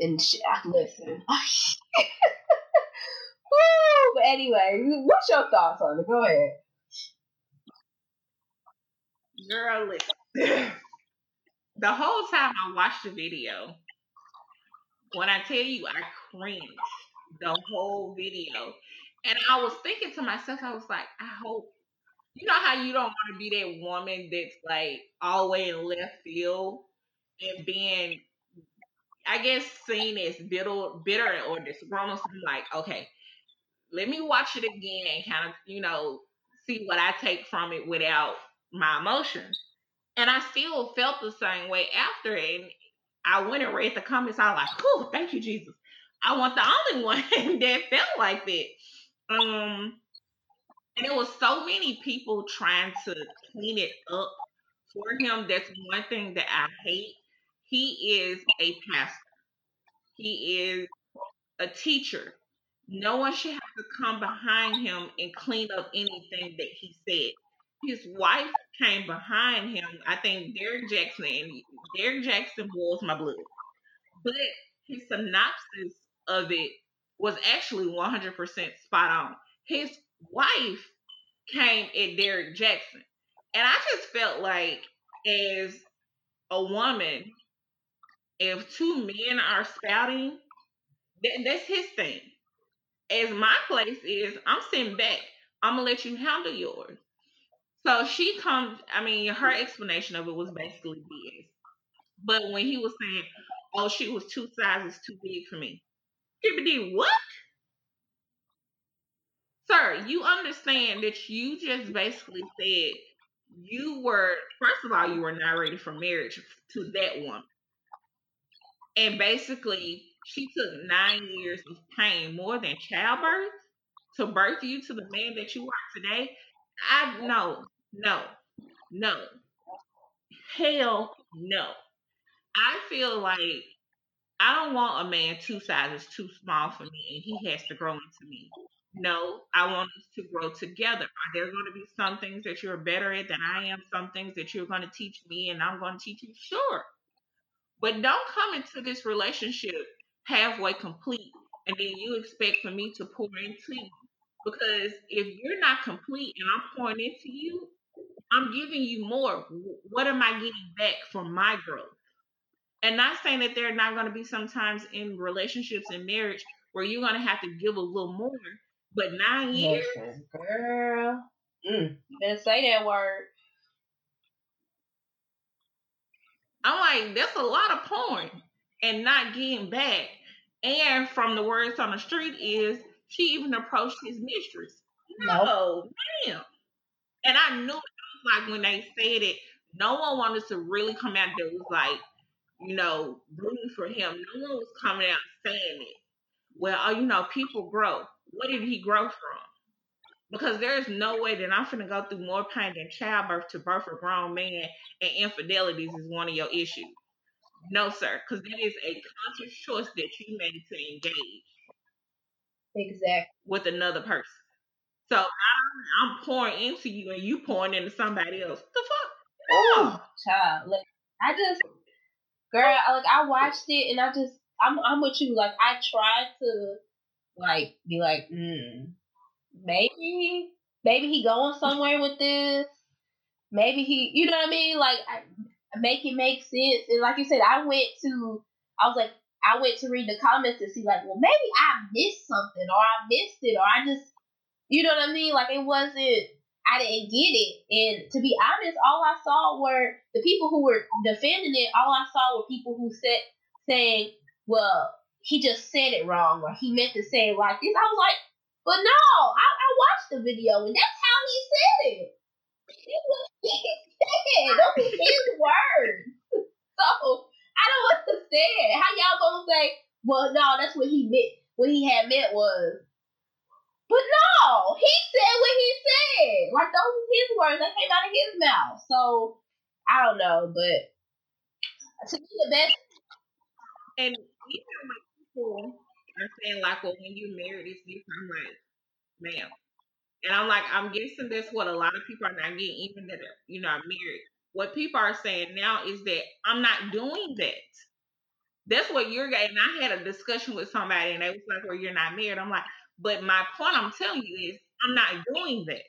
Speaker 3: and she, ah, listen. Oh, Woo! But anyway, what's your thoughts on it? Go ahead.
Speaker 2: Girl, listen. the whole time I watched the video, when I tell you I cringed the whole video. And I was thinking to myself, I was like, I hope you know how you don't want to be that woman that's like all the way in left field and being I guess seen as bitter bitter or disgruntled. So I'm like, okay, let me watch it again and kind of, you know, see what I take from it without my emotions. And I still felt the same way after it. And I went and read the comments. I was like, "Oh, thank you, Jesus." I want the only one that felt like that. Um, and it was so many people trying to clean it up for him. That's one thing that I hate. He is a pastor. He is a teacher. No one should have to come behind him and clean up anything that he said. His wife came behind him. I think Derrick Jaxn and Derrick Jaxn boils my blood. But his synopsis of it was actually 100% spot on. His wife came at Derrick Jaxn. And I just felt like, as a woman, if two men are spouting, that, that's his thing. As my place is, I'm sitting back. I'm gonna let you handle yours. So she comes. I mean, her explanation of it was basically BS. But when he was saying, "Oh, she was two sizes too big for me," Tiffany, what? Sir, you understand that you just basically said you were, first of all, you were not ready for marriage to that woman. And basically, she took nine years of pain, more than childbirth, to birth you to the man that you are today. I no, no, no. Hell no. I feel like I don't want a man two sizes too small for me and he has to grow into me. No, I want us to grow together. Are there going to be some things that you're better at than I am? Some things that you're going to teach me and I'm going to teach you? Sure. But don't come into this relationship halfway complete and then you expect for me to pour into you. Because if you're not complete and I'm pouring into you, I'm giving you more. What am I getting back for my growth? And not saying that there are not going to be sometimes in relationships and marriage where you're going to have to give a little more, but nine years,
Speaker 3: Listen, girl. Mm, you better say that word.
Speaker 2: I'm like, that's a lot of porn. and not getting back. And from the words on the street is she even approached his mistress. No, ma'am. And I knew it was like when they said it, no one wanted to really come out there was like, you know, rooting for him. No one was coming out saying it. Well, oh, you know, people grow. What did he grow from? Because there's no way that I'm gonna go through more pain than childbirth to birth a grown man and infidelities is one of your issues. No, sir, because that is a conscious choice that you made to engage
Speaker 3: Exactly.
Speaker 2: with another person. So I'm, I'm pouring into you and you pouring into somebody else. The fuck?
Speaker 3: Oh, child. Like I just, girl, I, like I watched it and I just, I'm, I'm with you. Like I tried to, like, be like, hmm, maybe, maybe he going somewhere with this. Maybe he, you know what I mean? Like, I, make it make sense. And like you said, I went to, I was like, I went to read the comments to see, like, well, maybe I missed something or I missed it or I just, you know what I mean? Like, it wasn't, I didn't get it. And to be honest, all I saw were the people who were defending it. All I saw were people who said saying, "Well, he just said it wrong," or he meant to say it like this. I was like, "But no, I, I watched the video, and that's how he said it. It was he said. Those were his words. So I don't understand how y'all gonna say, "Well, no, that's what he meant. What he had meant was." But no, he said what he said. Like those were his words that came out of his mouth. So I don't know, but to me the best
Speaker 2: And you know, like people are saying like, well, when you married, it's different. I'm like, ma'am. And I'm like, I'm guessing that's what a lot of people are not getting, even that are, you know, are married. What people are saying now is that I'm not doing that. That's what you're getting. I had a discussion with somebody and they was like, well, you're not married. I'm like, but my point I'm telling you is I'm not doing that.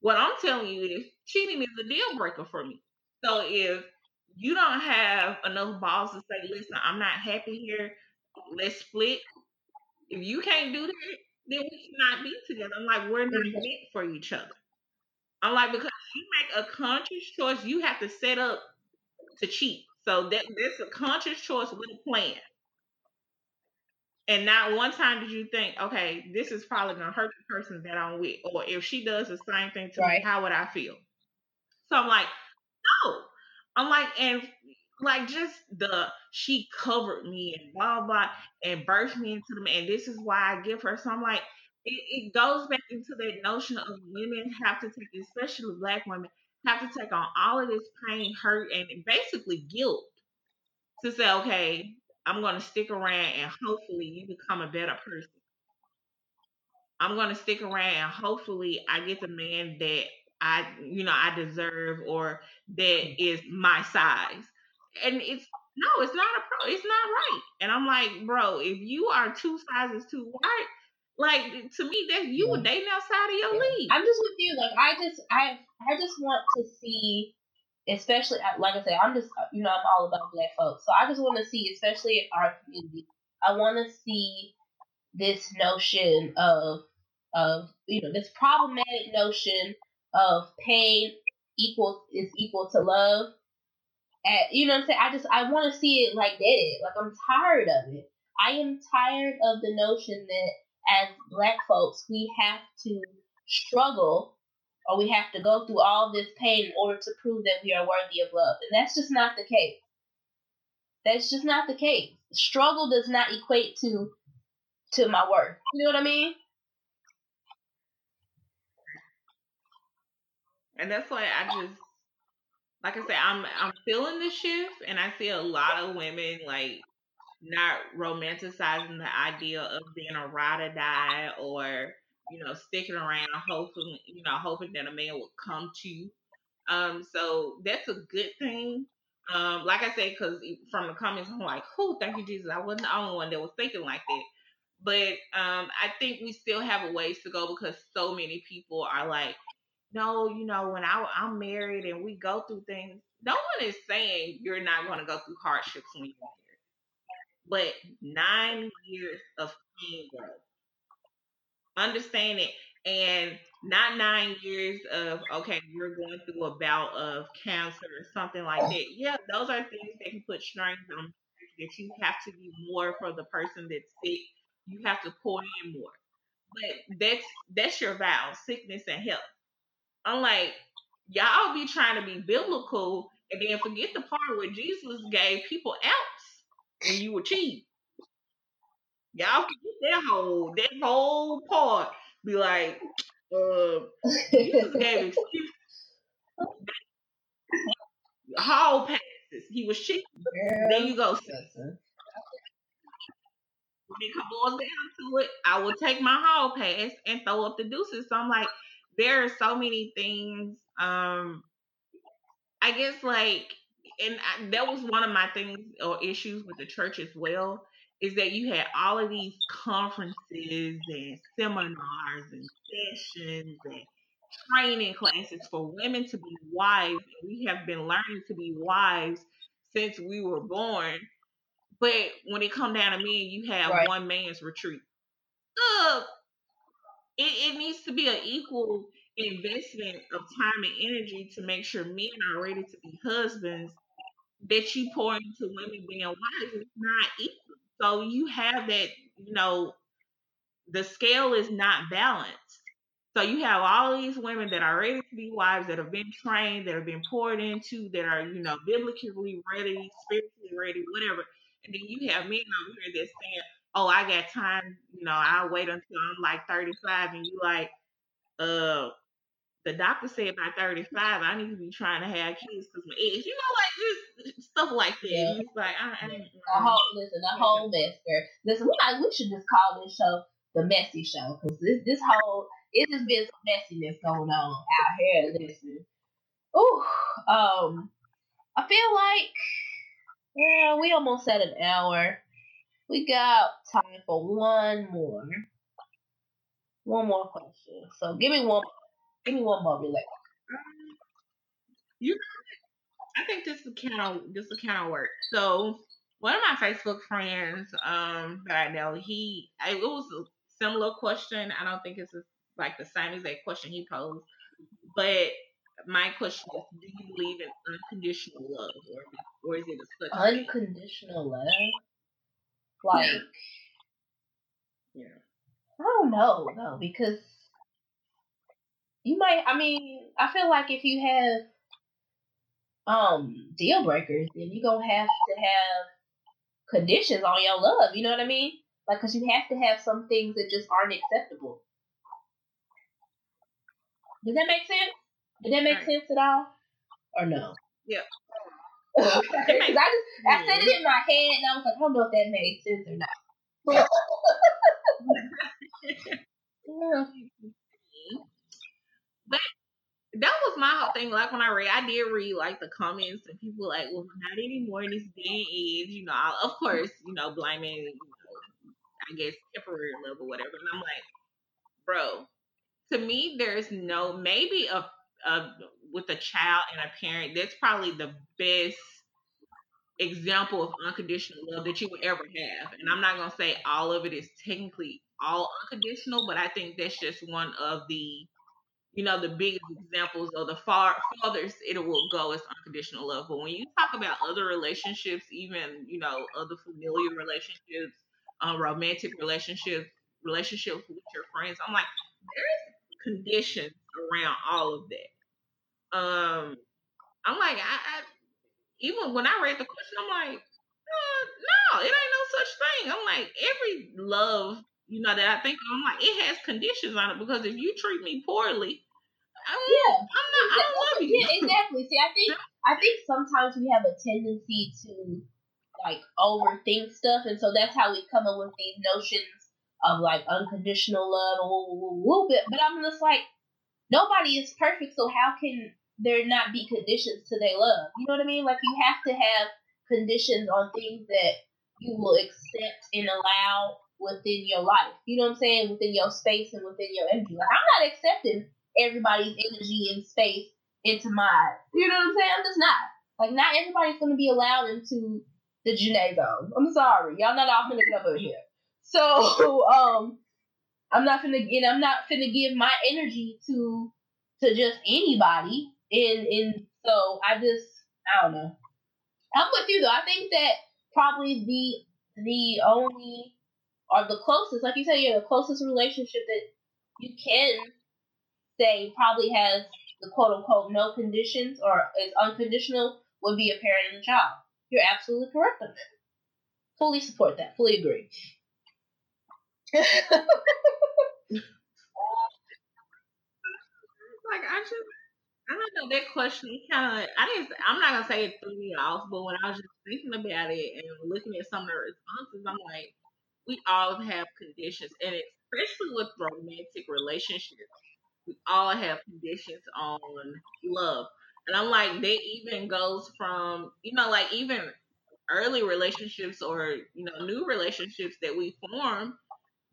Speaker 2: What I'm telling you is cheating is a deal breaker for me. So if you don't have enough balls to say, listen, I'm not happy here, let's split. If you can't do that, then we cannot be together. I'm like, we're not meant for each other. I'm like, because you make a conscious choice, you have to set up to cheat. So that that's a conscious choice with a plan. And not one time did you think, okay, this is probably gonna hurt the person that I'm with, or if she does the same thing to
Speaker 3: Right.
Speaker 2: me, how would I feel? So I'm like, no. I'm like, and like just the she covered me and blah blah and burst me into the man. And this is why I give her. So I'm like, it, it goes back into that notion of women have to take, especially black women, have to take on all of this pain, hurt, and basically guilt to say, okay, I'm going to stick around and hopefully you become a better person. I'm going to stick around and hopefully I get the man that I, you know, I deserve or that mm. is my size. And it's no, it's not a pro. It's not right. And I'm like, bro, if you are two sizes too wide, like to me, that you were dating outside of your league.
Speaker 3: I'm just with you. Like I just I I just want to see, especially like I said, I'm just uh, you know I'm all about black folks, so I just want to see, especially in our community, I want to see this notion of of you know this problematic notion of pain equal is equal to love. At, you know what I'm saying? I just I want to see it like that. Like I'm tired of it. I am tired of the notion that as black folks we have to struggle or we have to go through all this pain in order to prove that we are worthy of love. And that's just not the case. That's just not the case. Struggle does not equate to to my worth. You know what I mean?
Speaker 2: And that's why I just like I said, I'm I'm feeling the shift and I see a lot of women like not romanticizing the idea of being a ride or die or, you know, sticking around hoping you know, hoping that a man will come to you. Um, so that's a good thing. Um, like I said, because from the comments, I'm like, "Who? Thank you, Jesus." I wasn't the only one that was thinking like that. But um, I think we still have a ways to go because so many people are like, no, you know, when I, I'm married and we go through things, no one is saying you're not going to go through hardships when you're married. But nine years of pain growth. Understand it. And not nine years of, okay, you're going through a bout of cancer or something like that. Yeah, those are things that can put strains on that you have to be more for the person that's sick. You have to pour in more. But that's that's your vow, sickness and health. I'm like, y'all be trying to be biblical and then forget the part where Jesus gave people else and you achieve. Y'all forget that whole that whole part. Be like, uh, Jesus gave excuse. Hall passes. He was cheap. There you go. When it boils down to it, I will take my hall pass and throw up the deuces. So I'm like, there are so many things. Um, I guess like, and I, that was one of my things or issues with the church as well is that you had all of these conferences and seminars and sessions and training classes for women to be wives. We have been learning to be wives since we were born. But when it come down to me, you have right. one man's retreat. Uh, it, it needs to be an equal investment of time and energy to make sure men are ready to be husbands that you pour into women being wives is not equal. So you have that, you know, the scale is not balanced. So you have all these women that are ready to be wives, that have been trained, that have been poured into, that are, you know, biblically ready, spiritually ready, whatever. And then you have men over here that's saying, Oh, I got time, you know, I'll wait until I'm like 35 and you like, uh, the doctor said by 35, I need to be trying to have kids because my age, you know, like just stuff like that. Yeah. It's like, I, I,
Speaker 3: a whole, listen, a whole mess, girl. Listen, we, we should just call this show the messy show because this, this whole, it's just been some messiness going on out here. Listen, ooh, um, I feel like, yeah, we almost at an hour. We got time for one more. One more question. So give me one Give me one more relay.
Speaker 2: You, I think this will count. This will count work. So one of my Facebook friends um, that I know, he it was a similar question. I don't think it's like the same exact question he posed, but my question is: Do you believe in unconditional love, or or is it a such
Speaker 3: unconditional love? Like, yeah, I don't know, though because you might I mean, I feel like if you have um deal breakers, then you're gonna have to have conditions on your love. You know what I mean? Like, cause you have to have some things that just aren't acceptable. Does that make sense? Did that make right. sense at all, or no?
Speaker 2: Yeah.
Speaker 3: Because I just I said it mm-hmm. in my head and I was like, I don't know if that made sense or not.
Speaker 2: yeah. But that was my whole thing. Like when I read, I did read like the comments and people like, well, not anymore in this day and age. You know, I, of course, you know, blaming, you know, I guess temporary love or whatever. And I'm like, bro, to me, there's no maybe a, with a child and a parent. That's probably the best example of unconditional love that you would ever have. And I'm not gonna say all of it is technically all unconditional, but I think that's just one of the you know, the biggest examples of the far farthest it will go is unconditional love. But when you talk about other relationships, even, you know, other familiar relationships, um, romantic relationships, relationships with your friends, I'm like, there's conditions around all of that. Um, I'm like, I, I even when I read the question, I'm like, uh, no, it ain't no such thing. I'm like, every love you know, that I think I'm like, it has conditions on it because if you treat me poorly, I'm, yeah, I'm not, I don't love you.
Speaker 3: Yeah, exactly. See, I think I think sometimes we have a tendency to like overthink stuff, and so that's how we come up with these notions of like unconditional love or woo, woo, woo, But I'm just like, nobody is perfect, so how can there not be conditions to their love? You know what I mean? Like you have to have conditions on things that you will accept and allow within your life. You know what I'm saying? Within your space and within your energy. Like I'm not accepting everybody's energy and space into mine. You know what I'm saying? I'm just not. Like not everybody's gonna be allowed into the Janae zone. I'm sorry. Y'all not all gonna get up over here. So um I'm not gonna and I'm not gonna give my energy to to just anybody. And and so I just I don't know. I'm with you though. I think that probably the the only or the closest, like you said, yeah, the closest relationship that you can say probably has the quote unquote no conditions or is unconditional would be a parent and a child. You're absolutely correct on that. Fully support that. Fully agree.
Speaker 2: like I just I don't know that question kind of I didn't I'm not gonna say it threw me off, but when I was just thinking about it and looking at some of the responses, I'm like, we all have conditions, and especially with romantic relationships, we all have conditions on love. And I'm like, that even goes from, you know, like even early relationships or, you know, new relationships that we form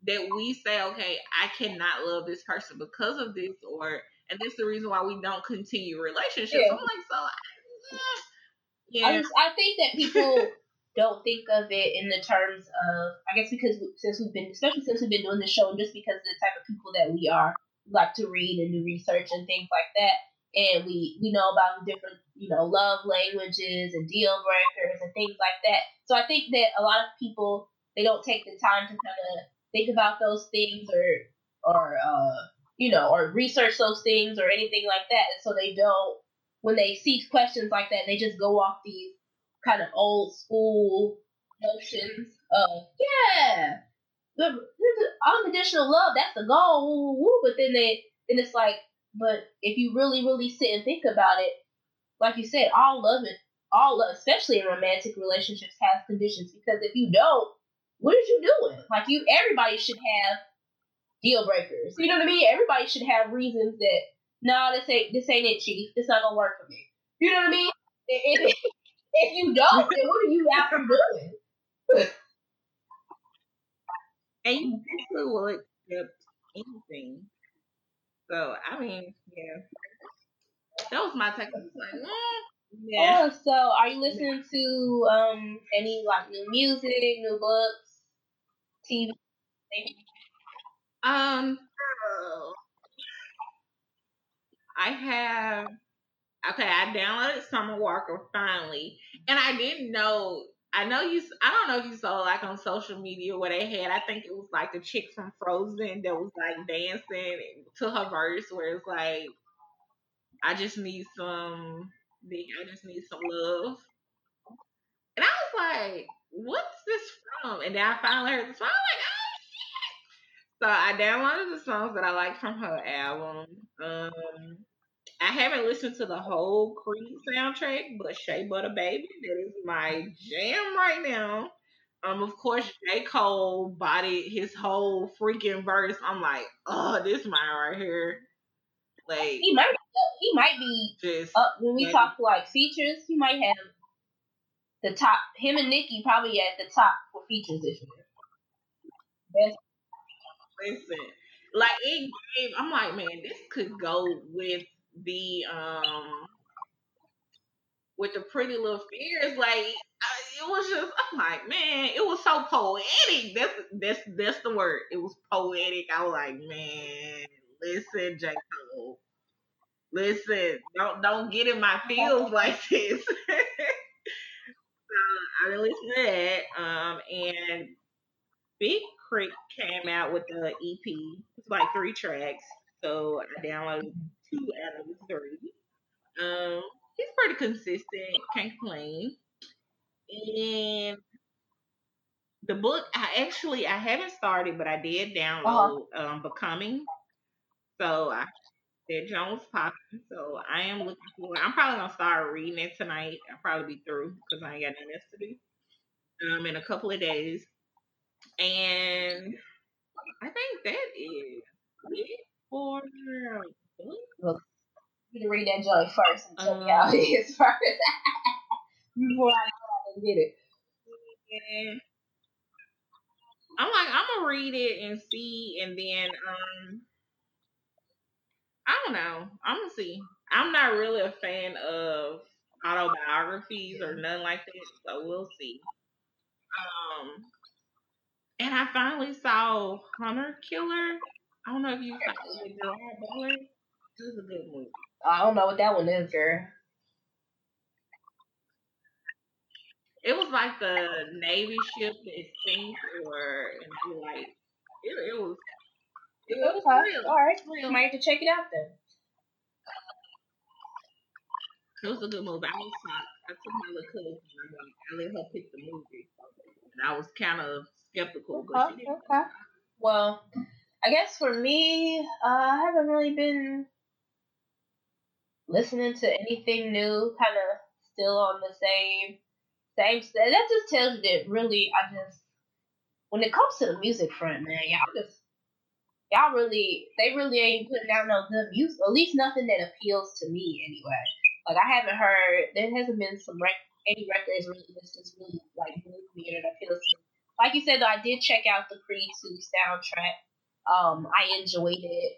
Speaker 2: that we say, okay, I cannot love this person because of this, or, and this is the reason why we don't continue relationships. Yeah. I'm like, so,
Speaker 3: yeah. I, just, I think that people don't think of it in the terms of, I guess because since we've been, especially since we've been doing the show, and just because of the type of people that we are, like to read and do research and things like that and we we know about different you know love languages and deal breakers and things like that. So I think that a lot of people they don't take the time to kind of think about those things or or uh, you know or research those things or anything like that, and so they don't when they see questions like that they just go off these kind of old school notions of yeah the, unconditional love that's the goal woo, woo, but then they then it's like but if you really, really sit and think about it, like you said, all love it, all love, especially in romantic relationships, has conditions. Because if you don't, what are you doing? Like you, everybody should have deal breakers. You know what I mean? Everybody should have reasons that no, nah, this ain't this ain't it, chief. This not gonna work for me. You know what I mean? If, if you don't, then what are you out doing?
Speaker 2: and you will accept anything so I mean, yeah, that was my take. Like, mm,
Speaker 3: yeah. Oh, so are you listening to um any like new music, new books, TV?
Speaker 2: Um, I have. Okay, I downloaded Summer Walker finally, and I didn't know I know you. I don't know if you saw like on social media where they had. I think it was like a chick from Frozen that was like dancing to her verse, where it's like, "I just need some, I just need some love." And I was like, "What's this from?" And then I finally heard the song. I'm like, "Oh shit!" So I downloaded the songs that I like from her album. Um, I haven't listened to the whole Creed soundtrack, but Shea Butter Baby, that is my jam right now. Um, of course, J. Cole bodied his whole freaking verse. I'm like, oh, this man right here. Like
Speaker 3: he might he might be just up when we talk like features, he might have the top him and Nicki probably at the top for features this year.
Speaker 2: Listen, like it gave I'm like, man, this could go with the um with the pretty little fears, like it was just I'm like, man, it was so poetic. That's that's that's the word. It was poetic. I was like, man, listen, J. Cole. Listen, don't don't get in my feels like this. I to that. Um and Big K.R.I.T. came out with the EP. It's like three tracks. So I downloaded two out of the three. Um, he's pretty consistent. Can't complain. And the book, I actually I haven't started, but I did download uh-huh. um, Becoming. So I that Jones popping. So I am looking for. I'm probably gonna start reading it tonight. I'll probably be through because I ain't got nothing else to do. Um, in a couple of days, and I think that is it for
Speaker 3: Look, you can read that joint first and tell um, me how it is first before I go and get it.
Speaker 2: Yeah. I'm like, I'm gonna read it and see, and then um, I don't know. I'm gonna see. I'm not really a fan of autobiographies or nothing like that, so we'll see. Um, and I finally saw Hunter Killer. I don't know if you saw it Gerard This is a good movie.
Speaker 3: I don't know what that one is, girl.
Speaker 2: It was like the Navy ship that sank, or and like it, it was. It was
Speaker 3: Okay. All right.
Speaker 2: Real.
Speaker 3: Might have to check it out then.
Speaker 2: It was a good movie. I was shocked. I took my little cousin. and I let her pick the movie, and I was kind of skeptical,
Speaker 3: Okay.
Speaker 2: she didn't.
Speaker 3: Okay. Well, I guess for me, uh, I haven't really been listening to anything new. Kind of still on the same same. st- That just tells you that really, I just when it comes to the music front, man, y'all just y'all really they really ain't putting out no good music. At least nothing that appeals to me anyway. Like I haven't heard there hasn't been some rec- any records really that's just really like moved me that appeals to me. Like you said though, I did check out the Creed 2 soundtrack. Um, I enjoyed it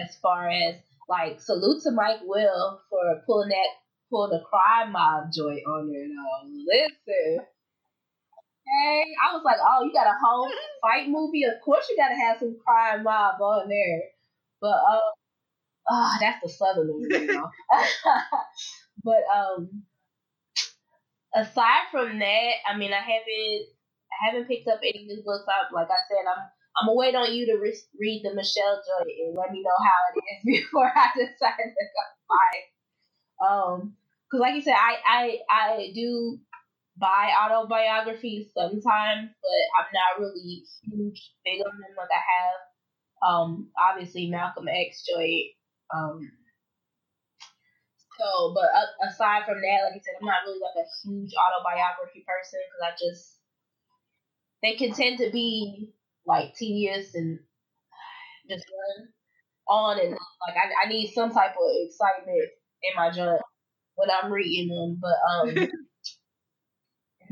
Speaker 3: as far as like salute to Mike Will for pulling that pulling the crime mob joint on there though. Listen. Hey, I was like, oh, you got a whole fight movie? Of course you gotta have some crime mob on there. But um oh, that's the southern movie, you know. but um aside from that, I mean I haven't I haven't picked up any new books. I, like I said, I'm I'm gonna wait on you to re- read the Michelle joint and let me know how it is before I decide to go buy it. Um, because like you said, I I I do buy autobiographies sometimes, but I'm not really huge big on them like I have. Um, obviously Malcolm X Joy. Um, so, but aside from that, like I said, I'm not really like a huge autobiography person because I just they can tend to be like tedious and just run on and like I, I need some type of excitement in my joint when I'm reading them. But um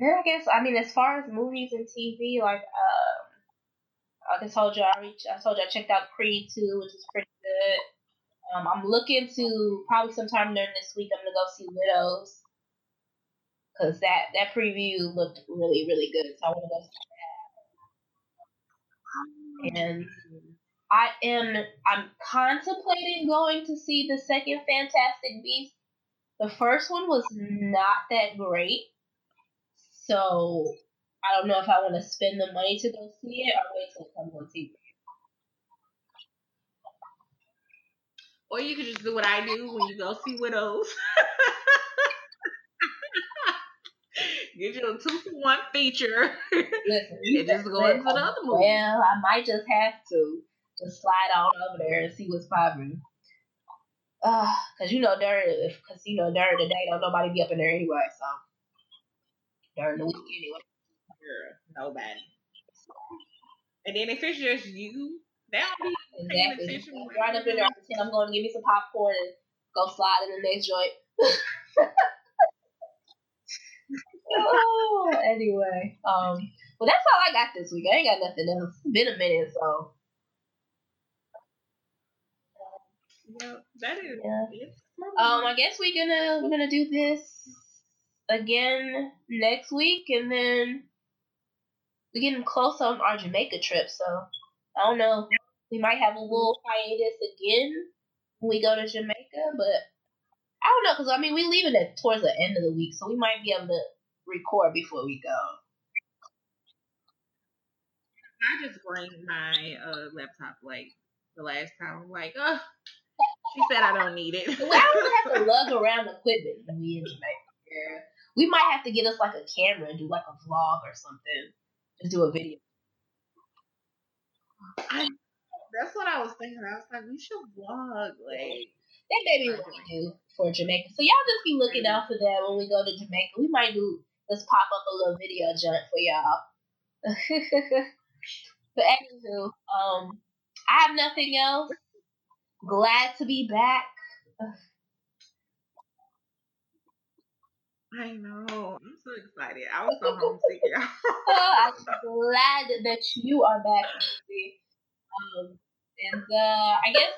Speaker 3: then I guess I mean as far as movies and TV, like um like I told you I reached I told you I checked out Creed two, which is pretty good. Um I'm looking to probably sometime during this week I'm gonna go see Widows. Cause that that preview looked really really good, so I want to go see that. and I am I'm contemplating going to see the second Fantastic Beast. The first one was not that great, so I don't know if I want to spend the money to go see it or wait till it comes on TV.
Speaker 2: Or you could just do what I do when you go see widows. Get you a two for one feature.
Speaker 3: Listen,
Speaker 2: and just go into the other movie.
Speaker 3: Well, I might just have to just slide on over there and see what's popping. Uh, cause you know during, cause you know during the day don't nobody be up in there anyway, so during the week anyway.
Speaker 2: Girl, nobody. And then if it's just you, they don't be paying
Speaker 3: Exactly.
Speaker 2: attention.
Speaker 3: Right up in there, I'm going to give me some popcorn and go slide in the next joint. oh, anyway, um, well that's all I got this week. I ain't got nothing else. It's been a minute, so
Speaker 2: Yeah, that is.
Speaker 3: yeah. Um, I guess we're gonna we're gonna do this again next week, and then we're getting close on our Jamaica trip. So I don't know. We might have a little hiatus again when we go to Jamaica, but I don't know because I mean we're leaving it towards the end of the week, so we might be able to record before we go.
Speaker 2: I just bring my uh, laptop like the last time. I'm like, oh, she said I don't need it.
Speaker 3: So I don't have to lug around equipment when we in Jamaica. We might have to get us like a camera and do like a vlog or something. Just do a video.
Speaker 2: I, that's what I was thinking. I was like, we should vlog. Like,
Speaker 3: That may be what we do for Jamaica. So y'all just be looking out for that when we go to Jamaica. We might do let's pop up a little video jump for y'all. but anywho, um, I have nothing else. Glad to be back.
Speaker 2: I know. I'm so excited. I was so homesick, y'all.
Speaker 3: I'm glad that you are back. Um, and uh, I guess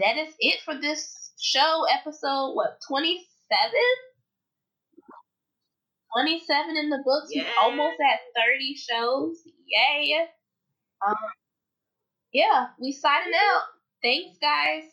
Speaker 3: that is it for this show. Episode what twenty seven? Twenty seven in the books. We're almost at thirty shows. Yay! Um, yeah, we signing out. Thanks, guys.